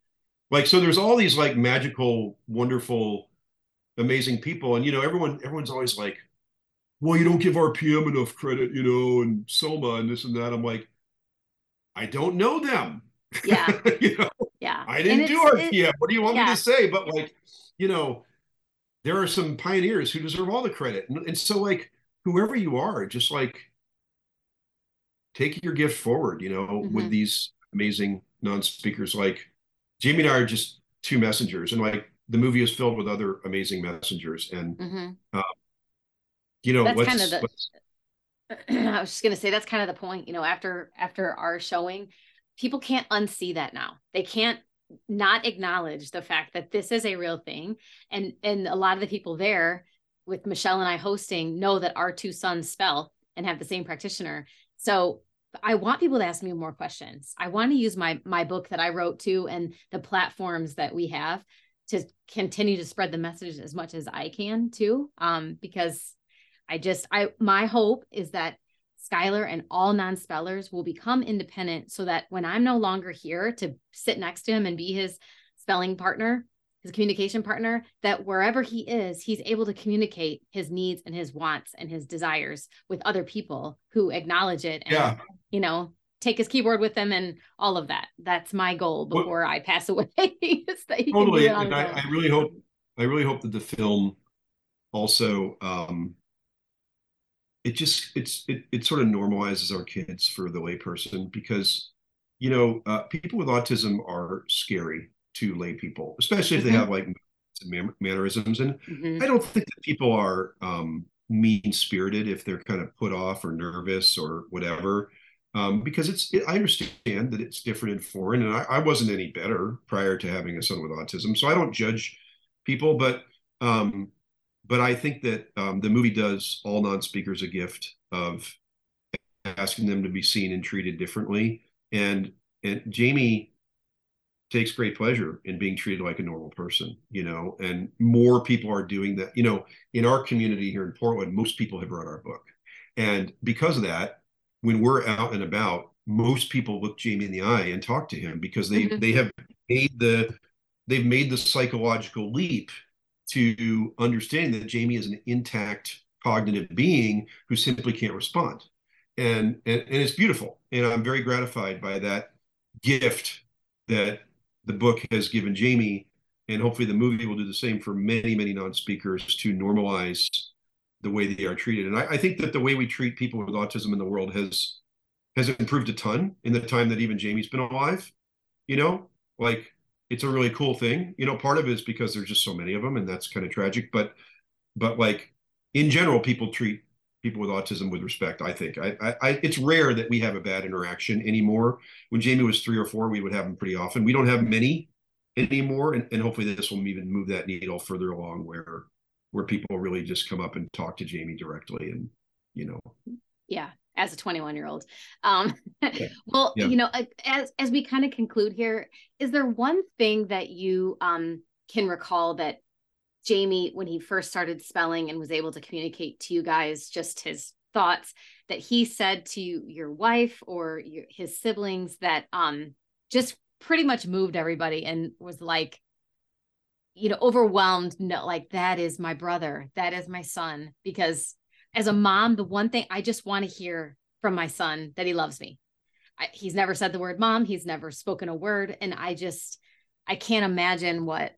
like, so there's all these like magical, wonderful, amazing people. And, you know, everyone, everyone's always like, well, you don't give RPM enough credit, you know, and Soma and this and that. I'm like, I don't know them. Yeah. you know, yeah. I didn't do RPM. What do you want yeah. me to say? But like, you know, there are some pioneers who deserve all the credit. And, and so like, whoever you are, just like, take your gift forward, you know, mm-hmm. with these amazing non-speakers. Like Jamie and I are just two messengers, and like the movie is filled with other amazing messengers. And mm-hmm. uh, you know, that's kind of the. I was just gonna say that's kind of the point. You know, after after our showing, people can't unsee that now. They can't not acknowledge the fact that this is a real thing, and and a lot of the people there with Michelle and I hosting know that our two sons spell and have the same practitioner. So I want people to ask me more questions. I want to use my my book that I wrote too and the platforms that we have to continue to spread the message as much as I can too. Um, because I just I my hope is that Skylar and all non-spellers will become independent so that when I'm no longer here to sit next to him and be his spelling partner, his communication partner, that wherever he is, he's able to communicate his needs and his wants and his desires with other people who acknowledge it and yeah you know, take his keyboard with him and all of that. That's my goal before well, I pass away. totally. and I, I, really hope I really hope that the film also um it just it's it, it sort of normalizes our kids for the layperson because you know uh, people with autism are scary to lay people especially if mm-hmm. they have like mannerisms and mm-hmm. i don't think that people are um mean spirited if they're kind of put off or nervous or whatever um, because it's it, I understand that it's different and foreign, and I, I, wasn't any better prior to having a son with autism, so I don't judge people, but um, but I think that um, the movie does all non-speakers a gift of asking them to be seen and treated differently, and and Jamie takes great pleasure in being treated like a normal person, you know, and more people are doing that. You know, in our community here in Portland, most people have read our book. And because of that, when we're out and about, most people look Jamie in the eye and talk to him because they mm-hmm. they have made the they've made the psychological leap to understanding that Jamie is an intact cognitive being who simply can't respond. And, and and it's beautiful. And I'm very gratified by that gift that the book has given Jamie. And hopefully the movie will do the same for many, many non-speakers to normalize the way they are treated. And I, I, think that the way we treat people with autism in the world has has improved a ton in the time that even Jamie's been alive. You know, like it's a really cool thing. You know, part of it is because there's just so many of them, and that's kind of tragic. But but like in general, people treat people with autism with respect. I think I, I, it's rare that we have a bad interaction anymore. When Jamie was three or four, we would have them pretty often. We don't have many anymore, and, and hopefully this will even move that needle further along where where people really just come up and talk to Jamie directly and you know yeah as a 21 year old um yeah. well yeah. you know as as we kind of conclude here is there one thing that you um can recall that Jamie when he first started spelling and was able to communicate to you guys just his thoughts that he said to your wife or your, his siblings that um just pretty much moved everybody and was like you know overwhelmed no like that is my brother that is my son because as a mom the one thing i just want to hear from my son that he loves me I, he's never said the word mom. He's never spoken a word. And I just, I can't imagine what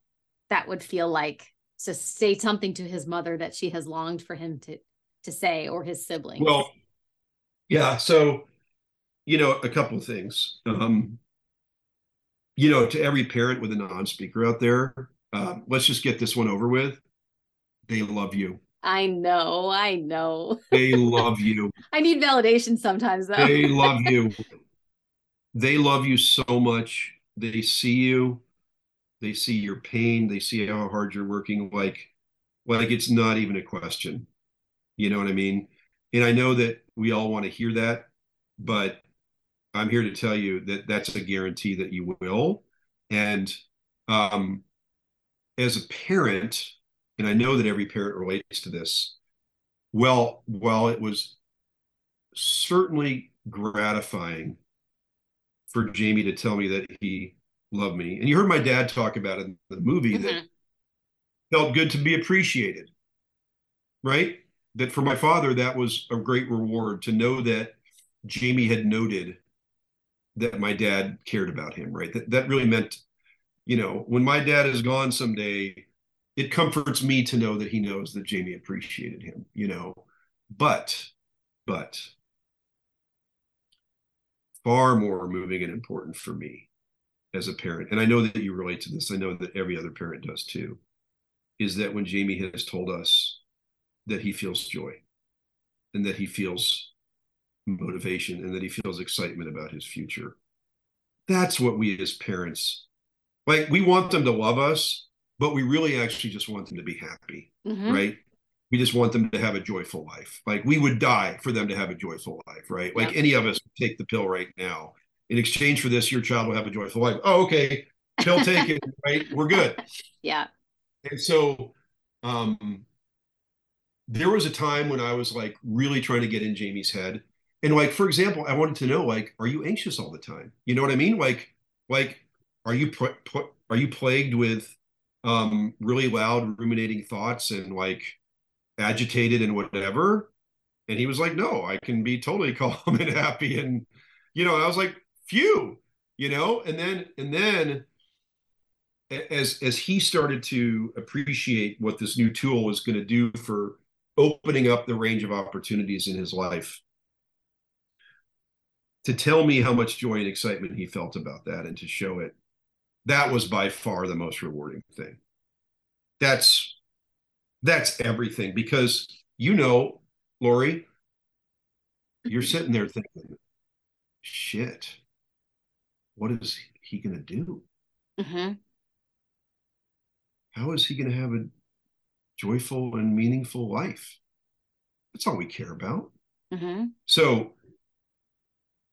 that would feel like to say something to his mother that she has longed for him to to say or his siblings. Well, yeah. So, you know, a couple of things. Um, you know, to every parent with a non-speaker out there, uh, let's just get this one over with. They love you. I know, I know. They love you. I need validation sometimes, though. They love you. They love you so much. They see you. They see your pain. They see how hard you're working. Like, like it's not even a question. You know what I mean? And I know that we all want to hear that, but I'm here to tell you that that's a guarantee that you will. And um, as a parent, and I know that every parent relates to this. Well, while it was certainly gratifying for Jamie to tell me that he loved me, and you heard my dad talk about it in the movie mm-hmm. that felt good to be appreciated, right? That for my father, that was a great reward to know that Jamie had noted that my dad cared about him, right? That that really meant, you know, when my dad is gone someday, it comforts me to know that he knows that Jamie appreciated him, you know. But, but far more moving and important for me as a parent, and I know that you relate to this, I know that every other parent does too, is that when Jamie has told us that he feels joy and that he feels motivation and that he feels excitement about his future. That's what we as parents like. We want them to love us, but we really actually just want them to be happy, mm-hmm. right? We just want them to have a joyful life. Like we would die for them to have a joyful life, right? Like any of us take the pill right now. In exchange for this, your child will have a joyful life. Oh, okay. Pill taken, right? We're good. Yeah. And so um there was a time when I was like really trying to get in Jamie's head. And like, for example, I wanted to know, like, are you anxious all the time? You know what I mean? Like, like, are you put, put are you plagued with um, really loud ruminating thoughts and like agitated and whatever. And he was like, no, I can be totally calm and happy. And, you know, I was like, phew, you know, and then, and then as, as he started to appreciate what this new tool was going to do for opening up the range of opportunities in his life, to tell me how much joy and excitement he felt about that and to show it that was by far the most rewarding thing. That's that's everything because you know Laurie you're sitting there thinking shit. What is he going to do? Mm-hmm. How is he going to have a joyful and meaningful life? That's all we care about. Mm-hmm. so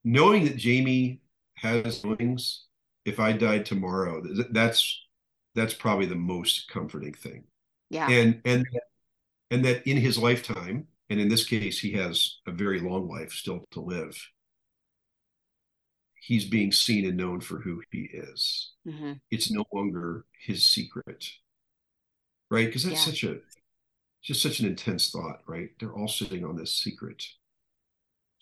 knowing that jamie has wings if I died tomorrow, that's that's probably the most comforting thing. Yeah. And and and that in his lifetime, and in this case, he has a very long life still to live. He's being seen and known for who he is. Mm-hmm. It's no longer his secret, right? Because that's yeah. such a just such an intense thought, right? They're all sitting on this secret.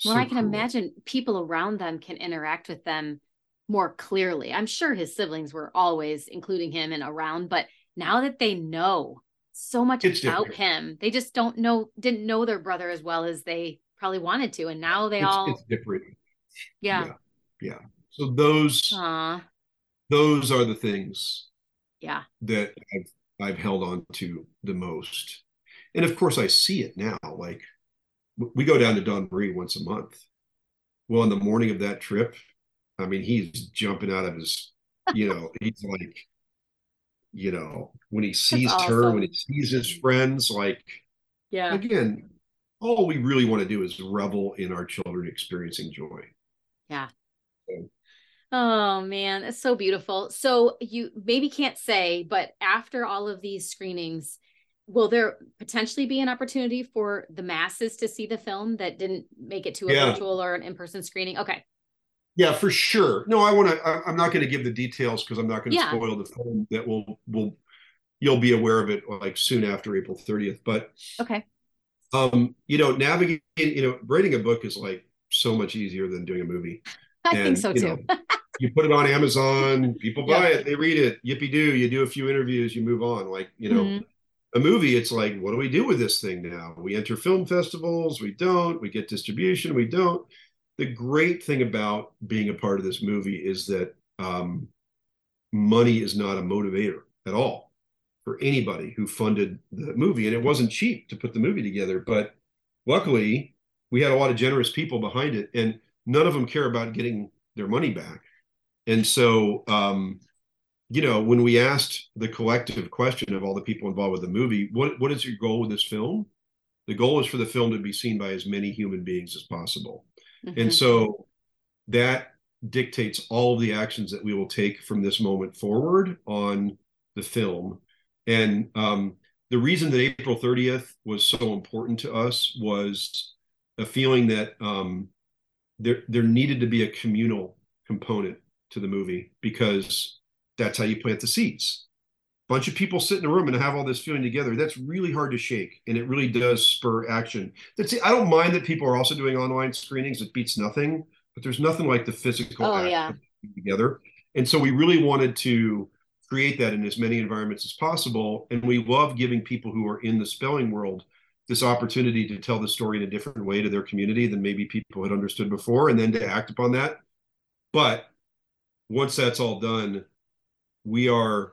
Well, so I can imagine people around them can interact with them more clearly. I'm sure his siblings were always including him and around, but now that they know so much it's about different. him, they just don't know, didn't know their brother as well as they probably wanted to. And now they it's, all. It's different. Yeah. Yeah. yeah. So those, Aww. those are the things. Yeah. That I've, I've held on to the most. And of course, I see it now. Like we go down to Dawn Marie once a month. Well, on the morning of that trip, I mean, he's jumping out of his, you know, he's like, you know, when he sees awesome. her, when he sees his friends, like, yeah, again, all we really want to do is revel in our children experiencing joy. Yeah. So, oh man, it's so beautiful. So you maybe can't say, but after all of these screenings, will there potentially be an opportunity for the masses to see the film that didn't make it to a yeah. virtual or an in-person screening? Okay. Yeah, for sure. No, I want to. I'm not going to give the details because I'm not going to yeah. spoil the film. That will will you'll be aware of it like soon after April 30th. But okay, um, you know, navigating, you know, writing a book is like so much easier than doing a movie. I and, think so too. Know, you put it on Amazon, people buy yeah. it, they read it, yippee do. You do a few interviews, you move on. Like, you know, mm-hmm. a movie, it's like, what do we do with this thing now? We enter film festivals, we don't, we get distribution, we don't. The great thing about being a part of this movie is that um, money is not a motivator at all for anybody who funded the movie. And it wasn't cheap to put the movie together, but luckily we had a lot of generous people behind it and none of them care about getting their money back and so, um, you know, when we asked the collective question of all the people involved with the movie, what what is your goal with this film? The goal is for the film to be seen by as many human beings as possible. Mm-hmm. And so that dictates all of the actions that we will take from this moment forward on the film. And um, the reason that April 30th was so important to us was a feeling that um, there there needed to be a communal component to the movie because that's how you plant the seeds. Bunch of people sit in a room and have all this feeling together. That's really hard to shake, and it really does spur action. That's I don't mind that people are also doing online screenings. It beats nothing, but there's nothing like the physical oh, yeah. together. And so we really wanted to create that in as many environments as possible. And we love giving people who are in the spelling world this opportunity to tell the story in a different way to their community than maybe people had understood before, and then to act upon that. But once that's all done, we are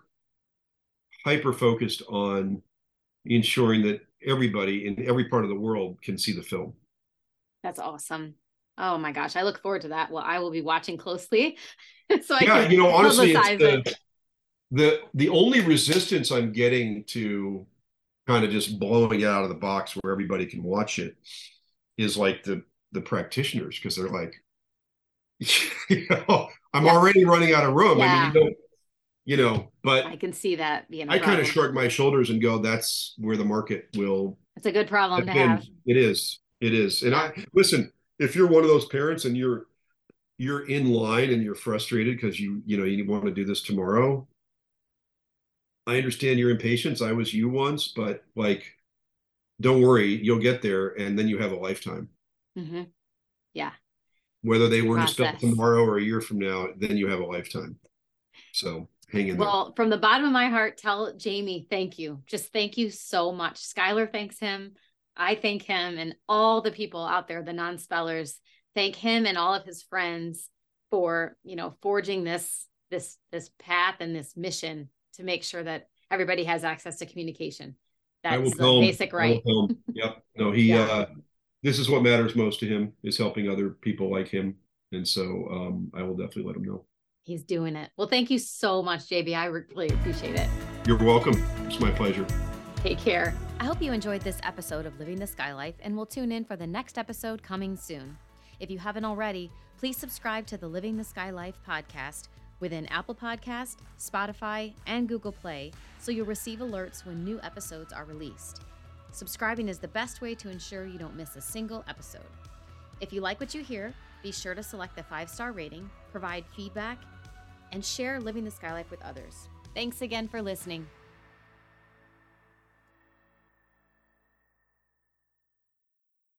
hyper focused on ensuring that everybody in every part of the world can see the film. That's awesome. Oh my gosh, I look forward to that. Well, I will be watching closely. so I yeah, you know, honestly, the, the the only resistance I'm getting to kind of just blowing it out of the box where everybody can watch it is like the the practitioners because they're like, you know, I'm yeah. already running out of room. Yeah. I mean, you know, you know, but I can see that being. I kind of shrug my shoulders and go, "That's where the market will." It's a good problem to have. It is. It is. And yeah. I listen. If you're one of those parents and you're you're in line and you're frustrated because you you know you want to do this tomorrow, I understand your impatience. I was you once, but like, don't worry, you'll get there, and then you have a lifetime. Mm-hmm. Yeah whether they were to spell tomorrow or a year from now, then you have a lifetime. So well, there. from the bottom of my heart, tell Jamie, thank you. Just thank you so much. Skylar thanks him. I thank him and all the people out there, the non-spellers, thank him and all of his friends for, you know, forging this this this path and this mission to make sure that everybody has access to communication. That's the basic right. Yep. No, he yeah. uh this is what matters most to him is helping other people like him. And so um, I will definitely let him know. He's doing it. Well, thank you so much, JB. I really appreciate it. You're welcome. It's my pleasure. Take care. I hope you enjoyed this episode of Living the Sky Life and will tune in for the next episode coming soon. If you haven't already, please subscribe to the Living the Sky Life podcast within Apple Podcast, Spotify, and Google Play so you'll receive alerts when new episodes are released. Subscribing is the best way to ensure you don't miss a single episode. If you like what you hear, be sure to select the five star rating, provide feedback, and share Living the Sky Life with others. Thanks again for listening.